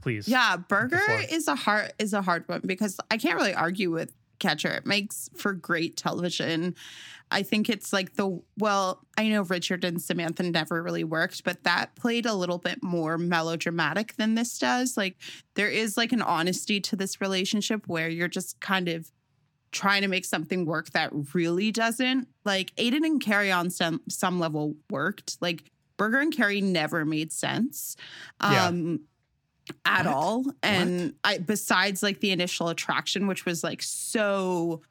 please. Yeah, Berger is a hard is a hard one because I can't really argue with Catcher. It makes for great television. I think it's like the well, I know Richard and Samantha never really worked, but that played a little bit more melodramatic than this does. Like there is like an honesty to this relationship where you're just kind of trying to make something work that really doesn't. Like Aiden and Carrie on some some level worked. Like Berger and Carrie never made sense. Yeah. Um, At What? all. And I besides like the initial attraction, which was like so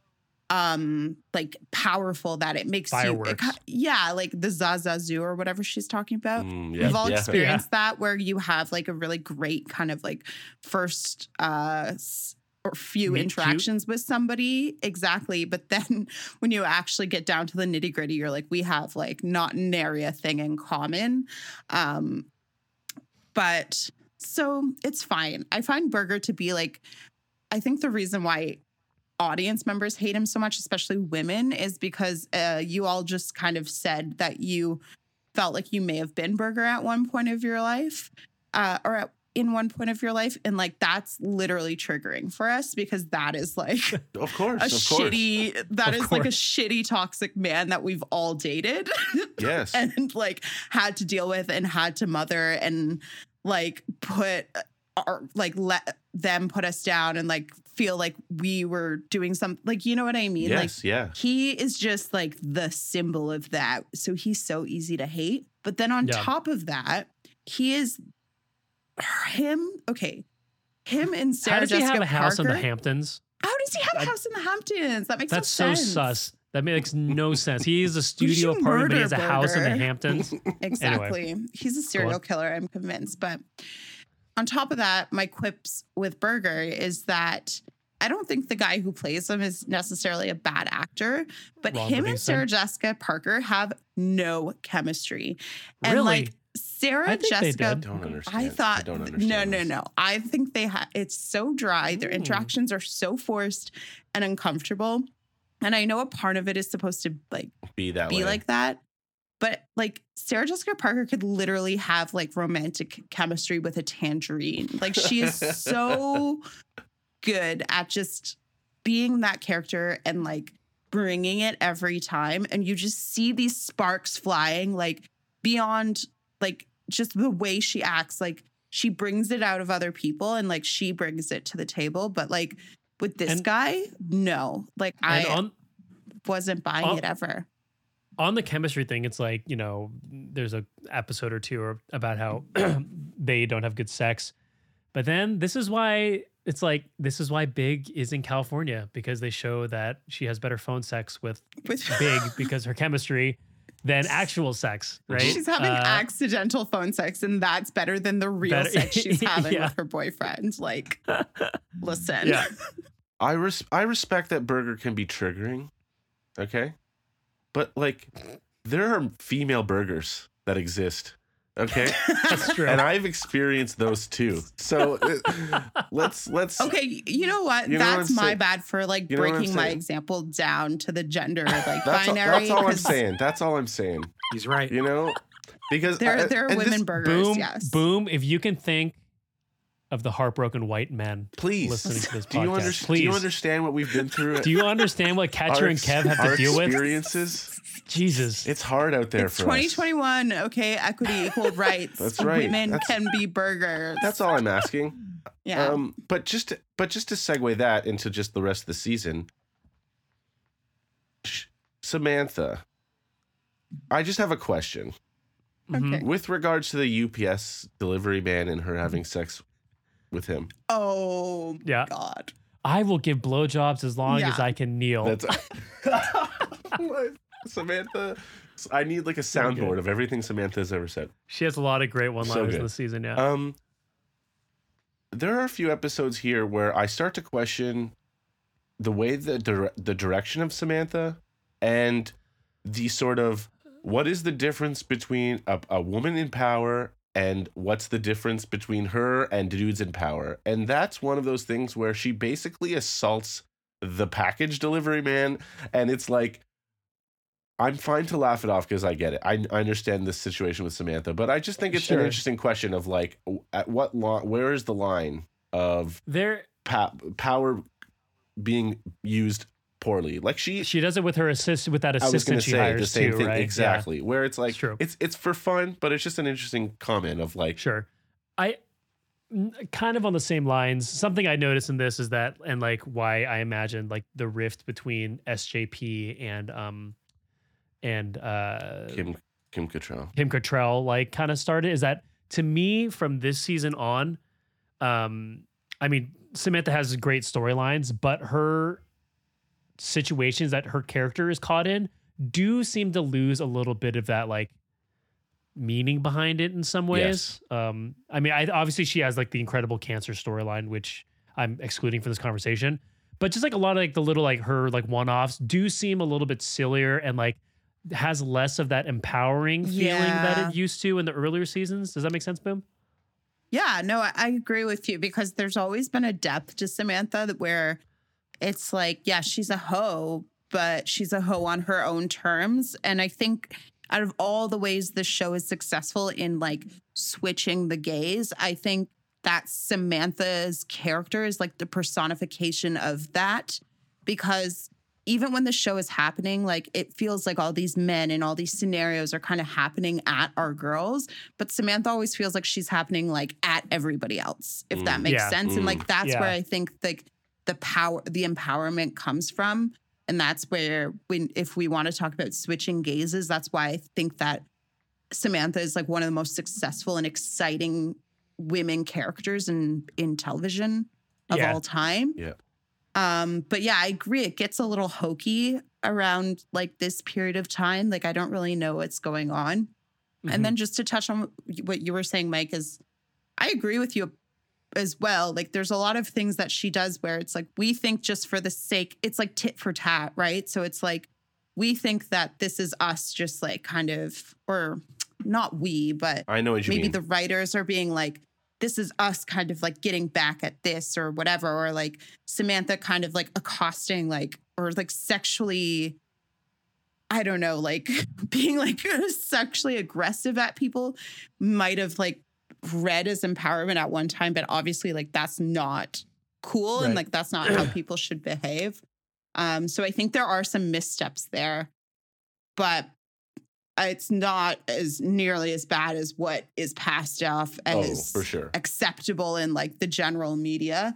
um like powerful that it makes you it yeah, like the Zsa Zsa Zsu or whatever she's talking about. Mm, yeah, We've all yeah. experienced that where you have like a really great kind of like first uh or few Meet cute. interactions with somebody exactly but then when you actually get down to the nitty gritty you're like we have like not nary a thing in common um but so it's fine i find Berger to be like i think the reason why audience members hate him so much especially women is because uh, you all just kind of said that you felt like you may have been burger at one point of your life uh, or at, in one point of your life and like that's literally triggering for us because that is like Of course, a of course. shitty that Of is like a shitty toxic man that we've all dated Yes. and like had to deal with and had to mother and like put uh, our like let them put us down and like feel like we were doing something like you know what I mean like yes, yeah. he is just like the symbol of that. So he's so easy to hate. But then on Yeah. top of that, he is him. Okay. Him and Sarah How does he Jessica have a house in the Hamptons? How does he have a house in the Hamptons? That makes That's so no sense. sus. That makes no sense. He is a studio apartment, but he has a murder house in the Hamptons. Exactly. He's a serial on. killer, I'm convinced. But on top of that, my quips with Berger is that I don't think the guy who plays him is necessarily a bad actor, but Ron him and Sarah Jessica Parker have no chemistry. And Really? like Sarah I think they Jessica did. Don't understand. I thought I don't no, understand. no, this. no. I think they ha- it's so dry. Their Ooh. interactions are so forced and uncomfortable. And I know a part of it is supposed to like Be that be way. like that. But like Sarah Jessica Parker could literally have like romantic chemistry with a tangerine. Like she is so good at just being that character and like bringing it every time. And you just see these sparks flying like beyond like just the way she acts. Like she brings it out of other people and like she brings it to the table. But like with this And- guy, no. Like I on wasn't buying on- it ever. on the chemistry thing, it's like you know, there's a episode or two or- about how they don't have good sex, but then this is why it's like this is why Big is in California because they show that she has better phone sex with With Big because her chemistry than actual sex, right? She's having Uh, accidental phone sex, and that's better than the real Better- sex she's having Yeah. with her boyfriend. Like, listen. Yeah. I res- I respect that Berger can be triggering. Okay? But like there are female burgers that exist. Okay? That's true. and I've experienced those too. So uh, let's let's Okay, you know what? You know what that's I'm my saying? bad for like You know breaking my example down to the gender like that's, all, binary. that's all I'm 'cause saying. That's all I'm saying. He's right. You know? Because There, I- there are women burgers. boom, yes. boom. If you can think of the heartbroken white men Please. listening to this Do you, under- please. do you understand what we've been through? Do you understand what Catcher Our and Kev have to deal with? experiences? Jesus. It's hard out there It's for us. 2021. Okay, equity, equal rights. That's right. Women That's- can be burgers. That's all I'm asking. yeah. Um, but just to, but just to segue that into just the rest of the season, Sh- Samantha, I just have a question okay. with regards to the UPS delivery man and her having sex with him. Oh Yeah. God. I will give blowjobs as long as I can kneel. That's Samantha. I need like a So soundboard of everything Samantha has ever said. she has a lot of great one-liners in good. the season. Yeah. Um, there are a few episodes here where I start to question the way the dire- the direction of Samantha and the sort of what is the difference between a, a woman in power and what's the difference between her and dudes in power? And that's one of those things where she basically assaults the package delivery man. And it's like, I'm fine to laugh it off because I get it. I, I understand this situation with Samantha, but I just think it's Sure. an interesting question of like, at what line, where is the line of There, pa- power being used poorly? Like she, she does it with her assist with that I was going assistant she say hires the same too, thing right? Yeah. exactly. Where it's like It's true. it's it's for fun, but it's just an interesting comment of like, Sure. I kind of on the same lines. Something I noticed in this is that, and like why I imagine like the rift between SJP and um and uh Kim Kim Cattrall. Kim Cattrall like kind of started is that to me from this season on, um, I mean Samantha has great storylines, but her situations that her character is caught in do seem to lose a little bit of that like meaning behind it in some ways. Um, I mean, I obviously she has like the incredible cancer storyline, which I'm excluding from this conversation. But just like a lot of like the little like her like one offs do seem a little bit sillier and like has less of that empowering feeling that it used to in the earlier seasons. Does that make sense, Boom? Yeah, no, I, I agree with you because there's always been a depth to Samantha that where it's like, yeah, she's a hoe, but she's a hoe on her own terms. And I think out of all the ways this show is successful in like switching the gaze, I think that Samantha's character is like the personification of that because even when the show is happening, like it feels like all these men and all these scenarios are kind of happening at our girls but Samantha always feels like she's happening like at everybody else, if that Mm. makes Yeah. sense. And like that's Yeah. where I think like the power, the empowerment comes from. And that's where when if we want to talk about switching gazes, that's why I think that Samantha is like one of the most successful and exciting women characters in in television of Yeah. all time. Yeah. Um, but yeah, I agree. It gets a little hokey around like this period of time. Like I don't really know what's going on. Mm-hmm. And then just to touch on what you were saying, Mike, is I agree with you as well. Like there's a lot of things that she does where it's like we think just for the sake, it's like tit for tat, right? So it's like we think that this is us just like kind of, or not we, but I know maybe mean. the writers are being like, this is us kind of like getting back at this or whatever, or like Samantha kind of like accosting, like, or like sexually, I don't know, like being like sexually aggressive at people might have like read as empowerment at one time, but obviously, like, that's not cool and like that's not how people should behave. Um, so I think there are some missteps there, but it's not as nearly as bad as what is passed off oh, as for sure. acceptable in like the general media,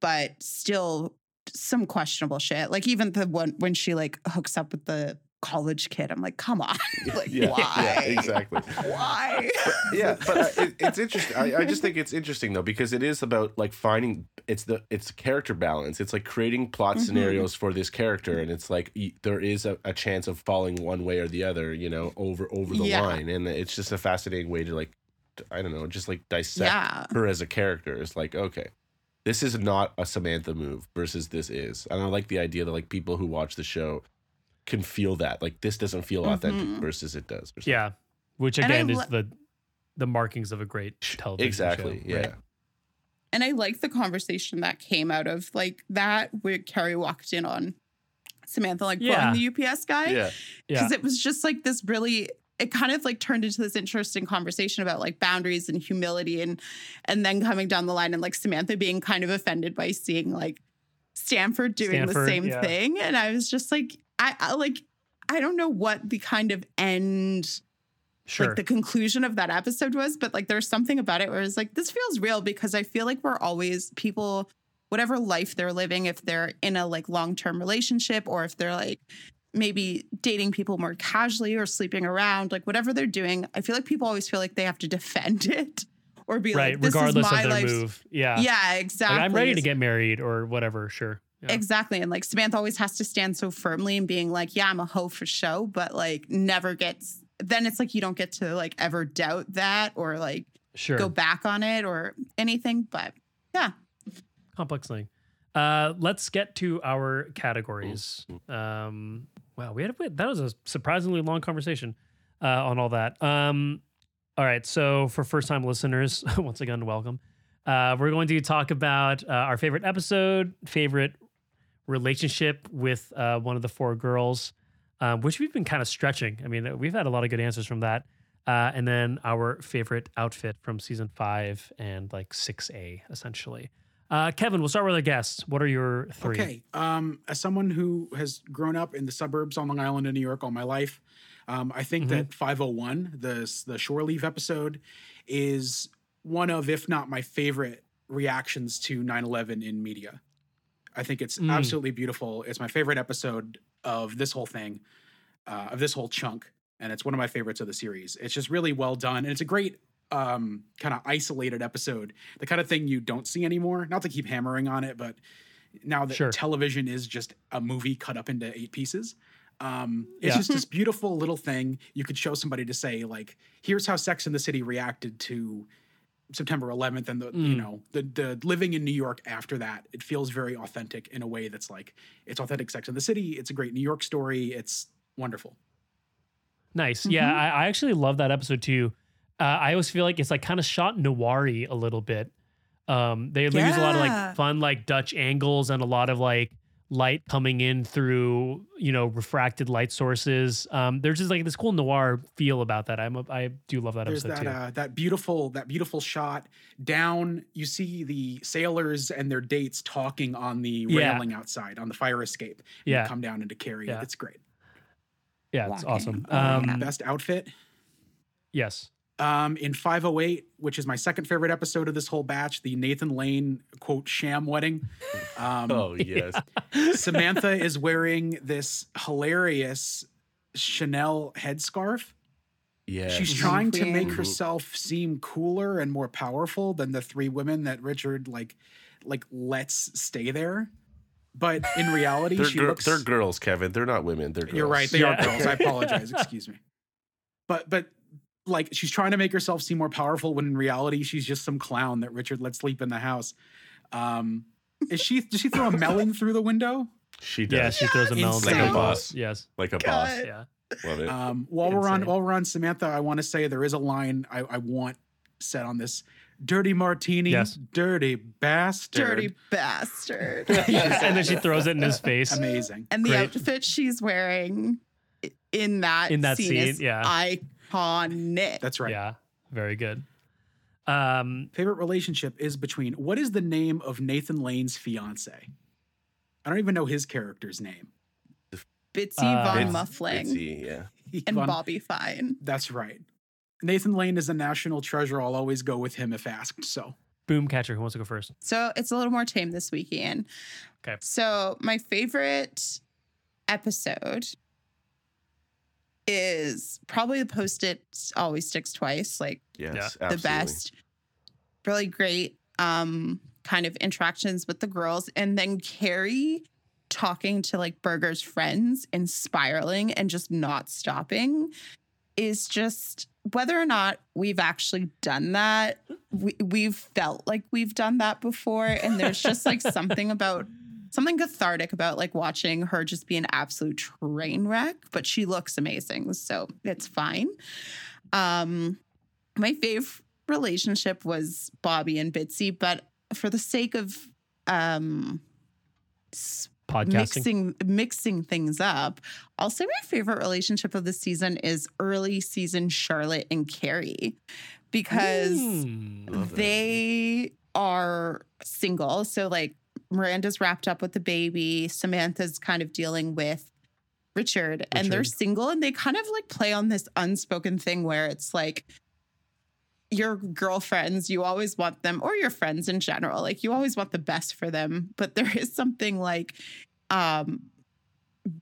but still some questionable shit. Like even the one when she like hooks up with the college kid, I'm like, come on, like yeah, why? yeah, exactly. Why? yeah, but uh, it, it's interesting. I, I just think it's interesting though because it is about like finding it's the it's character balance. It's like creating plot Mhm. scenarios for this character, and it's like y- there is a, a chance of falling one way or the other, you know, over over the Yeah. line, and it's just a fascinating way to like I don't know, just like dissect her as a character. It's like okay. This is not a Samantha move versus this is. And I like the idea that like people who watch the show can feel that. Like this doesn't feel authentic Mhm. versus it does. or. Yeah. Which And I again is lo- the the markings of a great television Exactly. show, Yeah. right? And I like the conversation that came out of like that where Carrie walked in on Samantha like Yeah. the UPS guy. Yeah. Yeah. because it was just like this really it kind of like turned into this interesting conversation about like boundaries and humility and and then coming down the line and like Samantha being kind of offended by seeing like Stanford doing the same yeah. thing and I was just like I, I like I don't know what the kind of end Sure. like the conclusion of that episode was, but like there's something about it where it's like this feels real because I feel like we're always people, whatever life they're living, if they're in a like long term relationship or if they're like maybe dating people more casually or sleeping around, like whatever they're doing, I feel like people always feel like they have to defend it or be right. like, this Regardless is my of their life. move. Yeah. Yeah, exactly. Like, I'm ready to get married or whatever. Sure. Yeah. Exactly. And like Samantha always has to stand so firmly and being like, yeah, I'm a hoe for show, but like never gets, then it's like you don't get to like ever doubt that or like Sure. go back on it or anything. But yeah. complex thing. Uh, let's get to our categories. Um, wow, we had a, that was a surprisingly long conversation uh, on all that. Um, All right. So for first time listeners, once again, welcome. Uh, we're going to talk about uh, our favorite episode, favorite relationship with uh, one of the four girls, um, which we've been kind of stretching. I mean, we've had a lot of good answers from that. Uh, and then our favorite outfit from season five and like 6A, essentially. Uh, Kevin, we'll start with our guests. What are your three? Okay. Um, as someone who has grown up in the suburbs on Long Island in New York all my life, um, I think that 501, the the shore leave episode, is one of, if not my favorite reactions to 9/11 in media. I think it's Mm. absolutely beautiful. It's my favorite episode of this whole thing, uh, of this whole chunk, and it's one of my favorites of the series. It's just really well done, and it's a great um, kind of isolated episode, the kind of thing you don't see anymore. Not to keep hammering on it, but now that Sure. television is just a movie cut up into eight pieces. Um, it's Yeah. just this beautiful little thing you could show somebody to say, like, here's how Sex in the City reacted to September 11th and the you Mm. know the the living in New York after that. It feels very authentic in a way that's like it's authentic Sex in the City. It's a great New York story. It's wonderful. Nice. Yeah, I, I actually love that episode too. Uh, I always feel like it's like kind of shot noir a little bit. Um, they use a lot of like fun like Dutch angles and a lot of like light coming in through you know refracted light sources. Um, there's just like this cool noir feel about that. I'm a, I do love that There's episode that too. uh, that beautiful that beautiful shot down. You see the sailors and their dates talking on the Yeah. railing outside on the fire escape. You yeah, come down into Carrie. Yeah. It's great. yeah, it's awesome. Um, Best outfit. yes. Um, in 508, which is my second favorite episode of this whole batch, the Nathan Lane quote sham wedding. Um, Oh yes. Samantha is wearing this hilarious Chanel headscarf. Yeah. She's trying to make herself seem cooler and more powerful than the three women that Richard like like lets stay there. But in reality, They're, she gir- looks they're girls, Kevin. They're not women. They're girls. You're right, they Yeah. are girls. I apologize, excuse me. But but like she's trying to make herself seem more powerful when in reality she's just some clown that Richard lets sleep in the house. Um is she does she throw a melon through the window? She does. Yeah, she throws a melon. Like a boss. Yes. like a God. boss. Yeah. Love it. Um, while we're on while we're on Samantha, I want to say there is a line I, I want said on this. Dirty martini, Yes. dirty bastard. Dirty bastard. and then she throws it in his face. Amazing. And the Great. outfit she's wearing in that In that scene, scene, is yeah. Iconic. That's right. Yeah. Very good. Um, Favorite relationship is between what is the name of Nathan Lane's fiance? I don't even know his character's name. Bitsy Uh, Von It's- Muffling Bitsy, yeah. and Von- Bobby Fine. That's right. Nathan Lane is a national treasure. I'll always go with him if asked. So Boomcatcher, who wants to go first? So it's a little more tame this week, Ian. Okay. So my favorite episode is probably the post it always sticks twice. Like Yes, Yeah. absolutely. the best. Really great um kind of interactions with the girls. And then Carrie talking to like Berger's friends and spiraling and just not stopping is just whether or not we've actually done that, we, we've felt like we've done that before. And there's just like something about something cathartic about like watching her just be an absolute train wreck, but she looks amazing. So it's fine. Um, my fave relationship was Bobby and Bitsy, but for the sake of um Podcasting. mixing mixing things up, I'll say my favorite relationship of the season is early season Charlotte and Carrie because Mm. They are single. So like Miranda's wrapped up with the baby, Samantha's kind of dealing with Richard, and they're single and they kind of like play on this unspoken thing where it's like your girlfriends, you always want them, or your friends in general, like you always want the best for them. But there is something like um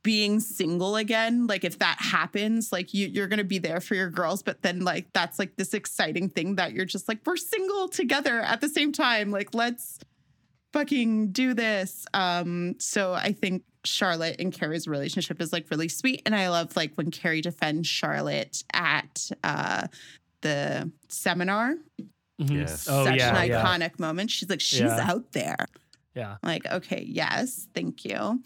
being single again like if that happens like you you're going to be there for your girls but then like that's like this exciting thing that you're just like we're single together at the same time. Like let's fucking do this um so i think charlotte and carrie's relationship is like really sweet and i love like when carrie defends charlotte at uh the seminar Mhm. Yes. Oh such yeah, an yeah, iconic moment she's like she's Yeah. out there yeah. like, okay, yes, thank you.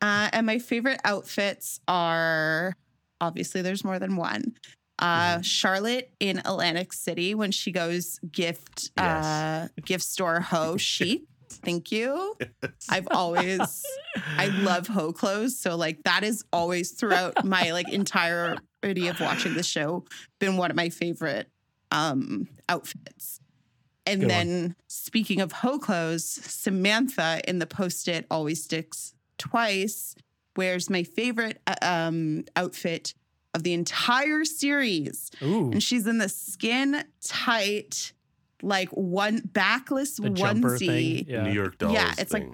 Uh, and my favorite outfits are obviously there's more than one. Uh, Charlotte in Atlantic City when she goes gift Yes. uh, gift store ho chic. Thank you. I've always I love ho clothes, so like that is always throughout my like entirety of watching the show been one of my favorite um outfits. And Good one. then speaking of ho clothes, Samantha in the post-it always sticks twice wears my favorite uh, um outfit of the entire series. Ooh, And she's in the skin tight, like one backless the jumper onesie. thing. Yeah. New York Dolls. Yeah, it's like-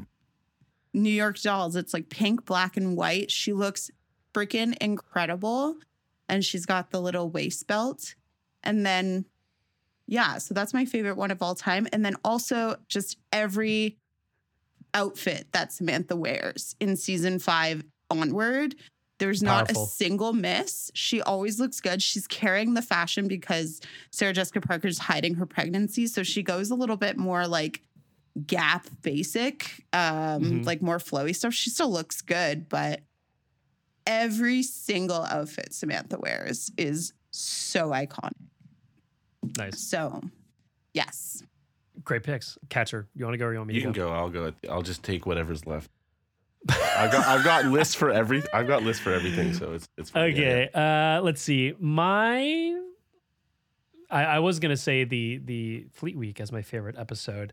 New York Dolls. It's like pink, black, and white. She looks freaking incredible. And she's got the little waist belt. And then, yeah, so that's my favorite one of all time. And then also just every outfit that Samantha wears in season five onward. There's not Powerful. a single miss. She always looks good. She's carrying the fashion because Sarah Jessica Parker's hiding her pregnancy. So she goes a little bit more like gap basic, um, Mhm. like more flowy stuff. She still looks good, but every single outfit Samantha wears is so iconic. Nice. So, yes. Great picks. Catcher, you want to go or you want me You to can go? go. I'll go. I'll just take whatever's left. I've got I've got lists for every I've got lists for everything, so it's it's fine. Yeah, Okay. Uh, let's see. My, I, I was gonna say the the Fleet Week as my favorite episode,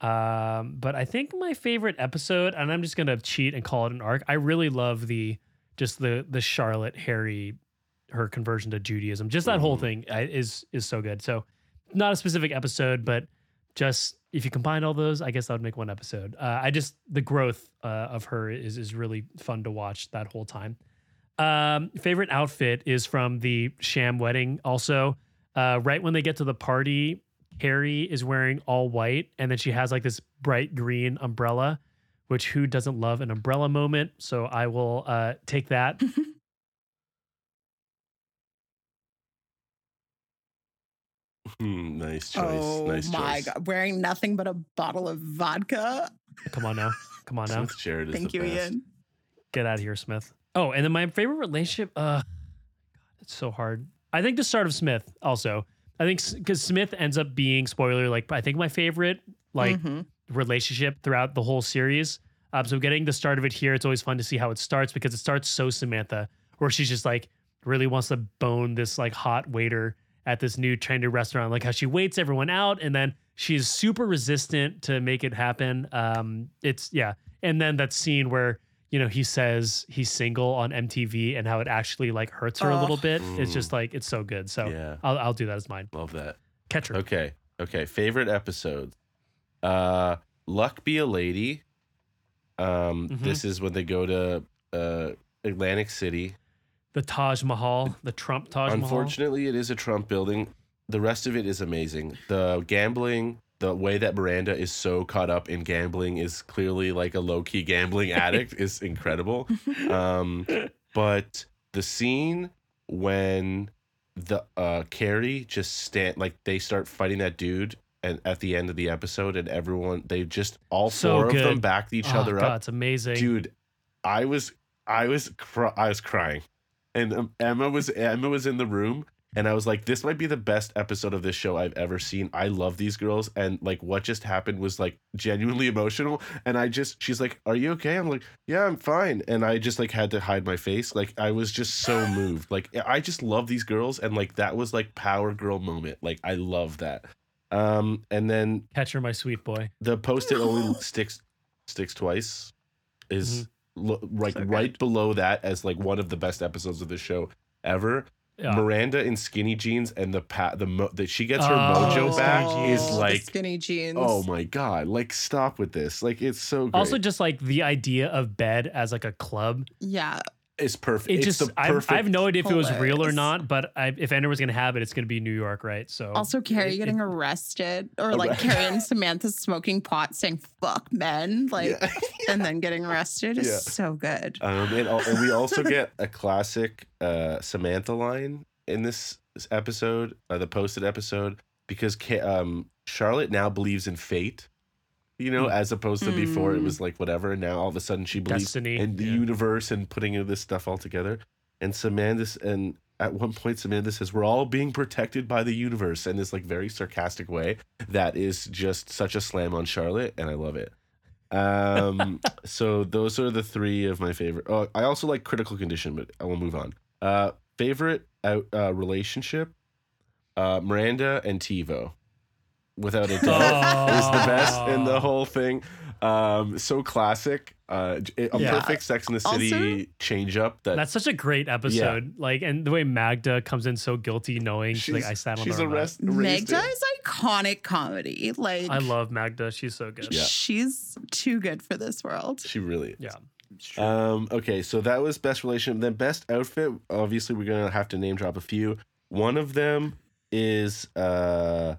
um, but I think my favorite episode, and I'm just gonna cheat and call it an arc. I really love the just the the Charlotte Harry, her conversion to Judaism. Just that whole Mhm. thing is is so good. So, not a specific episode, but just if you combine all those, I guess that would make one episode. Uh, I just the growth uh, of her is is really fun to watch that whole time. Um, favorite outfit is from the sham wedding. Also, uh, right when they get to the party, Carrie is wearing all white, and then she has like this bright green umbrella. Which who doesn't love an umbrella moment? So I will uh, take that. Hmm, nice choice. oh nice my choice. God. Wearing nothing but a bottle of vodka. Come on now, come on now. Smith Jerrod is Thank the you, best. Ian. Get out of here, Smith. Oh, and then my favorite relationship. Uh, God, it's so hard. I think the start of Smith also. I think because Smith ends up being spoiler. Like I think my favorite like Mhm. relationship throughout the whole series. Um, so getting the start of it here, it's always fun to see how it starts because it starts so Samantha, where she's just like really wants to bone this like hot waiter at this new trendy restaurant, like how she waits everyone out, and then she's super resistant to make it happen. Um, it's yeah, and then that scene where you know he says he's single on MTV and how it actually like hurts her a little Oh. bit. It's Mm. just like it's so good. So Yeah, I'll I'll do that as mine. love that. Catcher. Okay, okay. Favorite episodes. Uh, Luck be a lady. Um, Mhm. this is when they go to uh Atlantic City. The Taj Mahal, the Trump Taj Mahal. Unfortunately, it is a Trump building. The rest of it is amazing. The gambling, the way that Miranda is so caught up in gambling is clearly like a low key gambling addict is incredible. Um, but the scene when the uh Carrie just stand like they start fighting that dude and at the end of the episode and everyone they just all So four of them backed each Oh, other God, up it's amazing. dude i was i was cry- i was crying and um, emma was emma was in the room and i was like this might be the best episode of this show i've ever seen. I love these girls and like what just happened was like genuinely emotional. And i just she's like are you okay? I'm like yeah i'm fine. And i just like had to hide my face. Like i was just so moved. Like i just love these girls and like that was like power girl moment. Like i love that. Um and then Catcher, my sweet boy. the post-it only sticks sticks twice is lo- like So right below that as like one of the best episodes of the show ever. Yeah. Miranda in skinny jeans and the pat the mo- that she gets her Oh, mojo back jeans. is the like skinny jeans. oh my god like stop with this like it's so great. Also, just like the idea of bed as like a club. yeah. It's perfect It it's just, the I, perfect I have no idea if it was real or not, but I, if was going to have it, it's going to be New York, right? So Also, Carrie it- getting it- arrested, or like Arre- Carrie and Samantha smoking pot, saying "fuck men," like, Yeah. and then getting arrested is Yeah. so good. Um, and, al- and we also get a classic uh, Samantha line in this episode, uh, the posted episode, because um, Charlotte now believes in fate. You know, as opposed to before, it Mm. was like whatever. And now all of a sudden, she believes Destiny, in the yeah. universe and putting this stuff all together. And Samantha and at one point Samantha says we're all being protected by the universe in this like very sarcastic way that is just such a slam on Charlotte and I love it. Um so those are the three of my favorite. Oh, I also like critical condition, but I will move on. Uh favorite out uh relationship uh Miranda and TiVo. Without a doubt is the best in the whole thing. Um so classic. Uh j- a Yeah. perfect Sex in the City Also- change up that That's such a great episode. Like, and the way Magda comes in so guilty, knowing she's, like, I sat on she's the a rest, Magda it. is iconic comedy. Like I love Magda. She's so good. Yeah. she's too good for this world. She really is. Yeah. Um, okay, so that was best relationship. Then best outfit. Obviously, we're gonna have to name drop a few. One of them is uh, sh-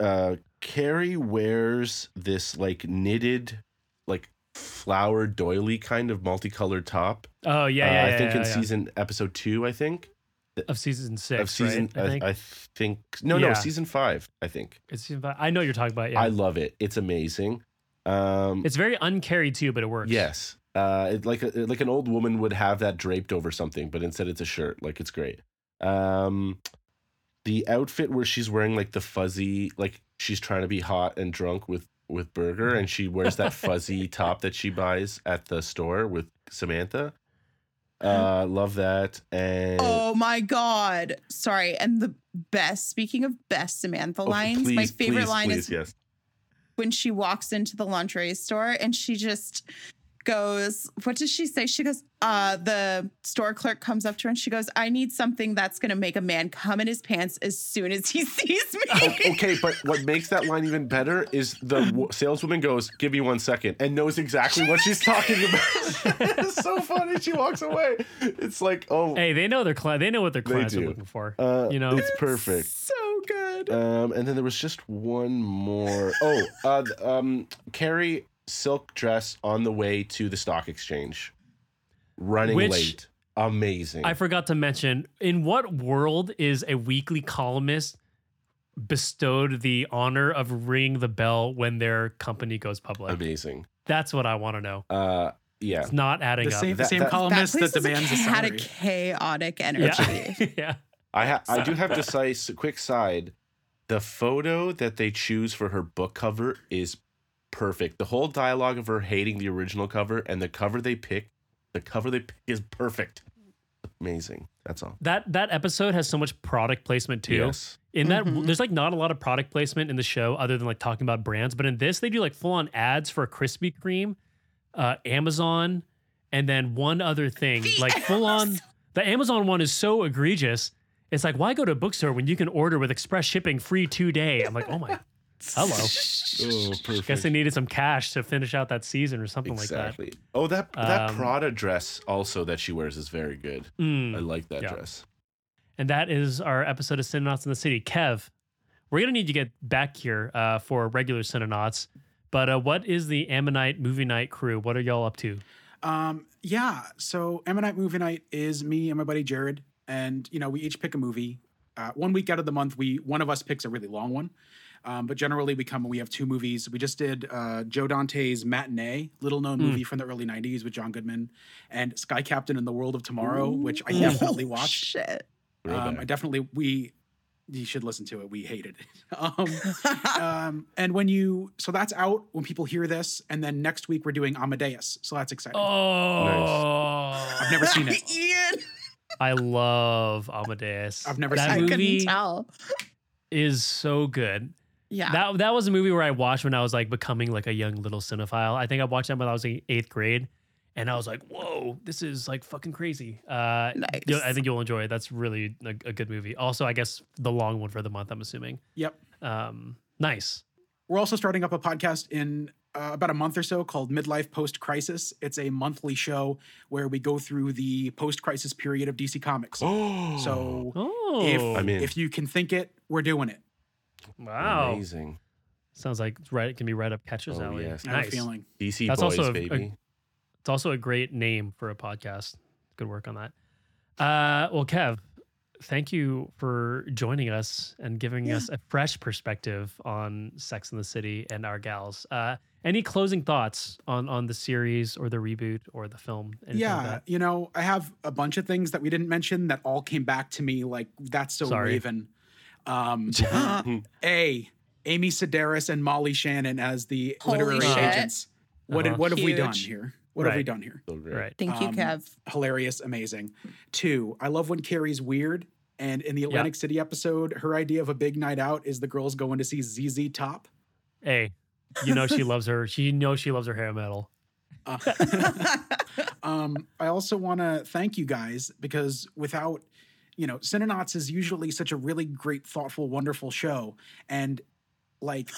uh, Carrie wears this like knitted, like flower doily kind of multicolored top. Oh yeah, Uh, yeah. I think yeah, in season episode two. I think of season six, of season. right? I think I, think no, no, season five. I think it's season five. I know you're talking about. Yeah, I love it. It's amazing. Um, it's very uncarried too, but it works. Yes. Uh, it, like a, like an old woman would have that draped over something, but instead it's a shirt. Like it's great. Um, the outfit where she's wearing like the fuzzy, like she's trying to be hot and drunk with with Berger, and she wears that fuzzy top that she buys at the store with Samantha. Uh, love that. And Oh my god. Sorry. And the best, speaking of best Samantha Oh, lines, my favorite please, line please, is yes. when she walks into the lingerie store and she just goes, what does she say? She goes, uh, the store clerk comes up to her and she goes, I need something that's gonna make a man come in his pants as soon as he sees me. Oh, okay, but what makes that line even better is the w- saleswoman goes, "Give me one second, and knows exactly what she's talking about. it's so funny. She walks away. It's like, oh, Hey, they know their client. They know what their They clients are looking for. uh, you know? it's perfect. so good. Um, and then there was just one more. Oh, uh, um, Carrie silk dress on the way to the stock exchange, running Which- late. Amazing. I forgot to mention in what world is a weekly columnist bestowed the honor of ringing the bell when their company goes public? Amazing. That's what I want to know. Uh, yeah. It's not adding The up. same, That- same that- that columnist place that demands a- demands a had a chaotic energy. yeah. yeah. I ha- I do have to say, quick side, the photo that they choose for her book cover is perfect. The whole dialogue of her hating the original cover and the cover they pick, the cover they pick is perfect. Amazing. That's all. That that episode has so much product placement too. Yes. In that, Mhm. there's like not a lot of product placement in the show other than like talking about brands. But in this, they do like full on ads for Krispy Kreme, uh, Amazon, and then one other thing. The like full on, the Amazon one is so egregious. It's like, why go to a bookstore when you can order with express shipping free two day? I'm like, oh my, hello. Oh, perfect. Guess they needed some cash to finish out that season or something like that. exactly. Oh, that that Um, Prada dress also that she wears is very good. Mm. I like that yeah. dress. And that is our episode of Cinenauts in the City. Kev, we're going to need to get back here uh, for regular Cinenauts. But uh, what is the Ammonite movie night crew? What are y'all up to? Um, yeah. So Ammonite Movie Night is me and my buddy Jared, and you know we each pick a movie. Uh, one week out of the month, we one of us picks a really long one. Um, but generally, we come. And we have two movies. We just did uh, Joe Dante's Matinee, little known Hmm. movie from the early '90s with John Goodman, and Sky Captain and the World of Tomorrow, which I definitely watched. Shit. Throwback. Um, I definitely we you should listen to it. We hated it. Um, um, and when you so that's out when people hear this, and then next week we're doing Amadeus, so that's exciting. Oh, nice. I've never seen it. Ian, I love Amadeus. I've never that seen I it. movie couldn't tell. is so good. Yeah. That that was a movie where I watched when I was like becoming like a young little cinephile. I think I watched that when I was in eighth grade, and I was like, "Whoa, this is like fucking crazy." Uh, Nice. I think you'll enjoy it. That's really a, a good movie. Also, I guess the long one for the month. I'm assuming. Yep. Um, nice. We're also starting up a podcast in uh, about a month or so called Midlife Post Crisis. It's a monthly show where we go through the post crisis period of DC Comics. oh, So Oh, if I'm in. if you can think it, we're doing it. Wow, amazing. sounds like right. It can be right up Catcher's Oh, alley. yes. I have a Nice. feeling. DC That's boys, also a- a- baby. It's also a great name for a podcast. Good work on that. Uh, well, Kev, thank you for joining us and giving Yeah. us a fresh perspective on Sex in the City and our gals. Uh, any closing thoughts on on the series or the reboot or the film? Yeah, like you know, I have a bunch of things that we didn't mention that all came back to me like that's so Sorry. Raven. Um, a Amy Sedaris and Molly Shannon as the Holy literary shit. agents. What Uh-huh. did, what have we done here? What have we done here? Right. Thank you, Um, Kev. Hilarious, amazing. Two, I love when Carrie's weird. And in the Atlantic City episode, her idea of a big night out is the girls going to see ZZ Top. Hey, you know she loves her. She knows she loves her hair metal. Uh, um, I also want to thank you guys because without, you know, Cinenauts is usually such a really great, thoughtful, wonderful show. And like,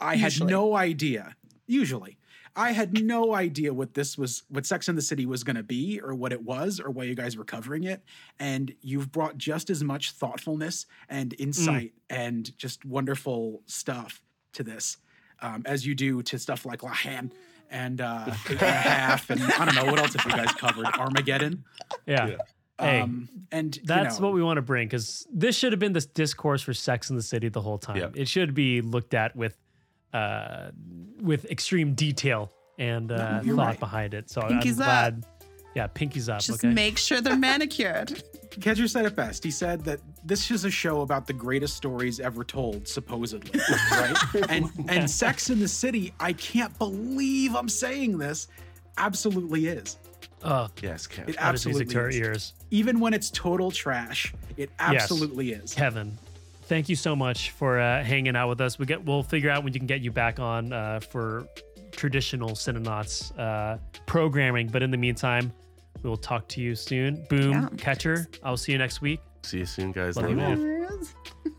I had no idea, usually, I had no idea what this was, what Sex and the City was going to be or what it was or why you guys were covering it. And you've brought just as much thoughtfulness and insight and just wonderful stuff to this um, as you do to stuff like La Haine and uh, Eight and a Half, and I don't know what else have you guys covered? Armageddon. Yeah. Yeah. Hey, Um, and you That's know, what we want to bring because this should have been this discourse for Sex in the City the whole time. Yep. It should be looked at with uh, with extreme detail and uh, you're thought right. behind it. So Pinkies I'm up. glad. Yeah, pinkies up. Just okay. make sure they're manicured. Kedger said it best. He said that this is a show about the greatest stories ever told, supposedly, right? and and Sex in the City, I can't believe I'm saying this, absolutely is. Oh, Yes, Kev. It that is music absolutely to our is. ears. Even when it's total trash, it absolutely is. Kevin, thank you so much for uh, hanging out with us. We get we'll figure out when you can get you back on uh, for traditional Cinenauts uh, programming. But in the meantime, we will talk to you soon. Boom, Yeah. catcher. I'll see you next week. See you soon, guys. Love you, Love you. man.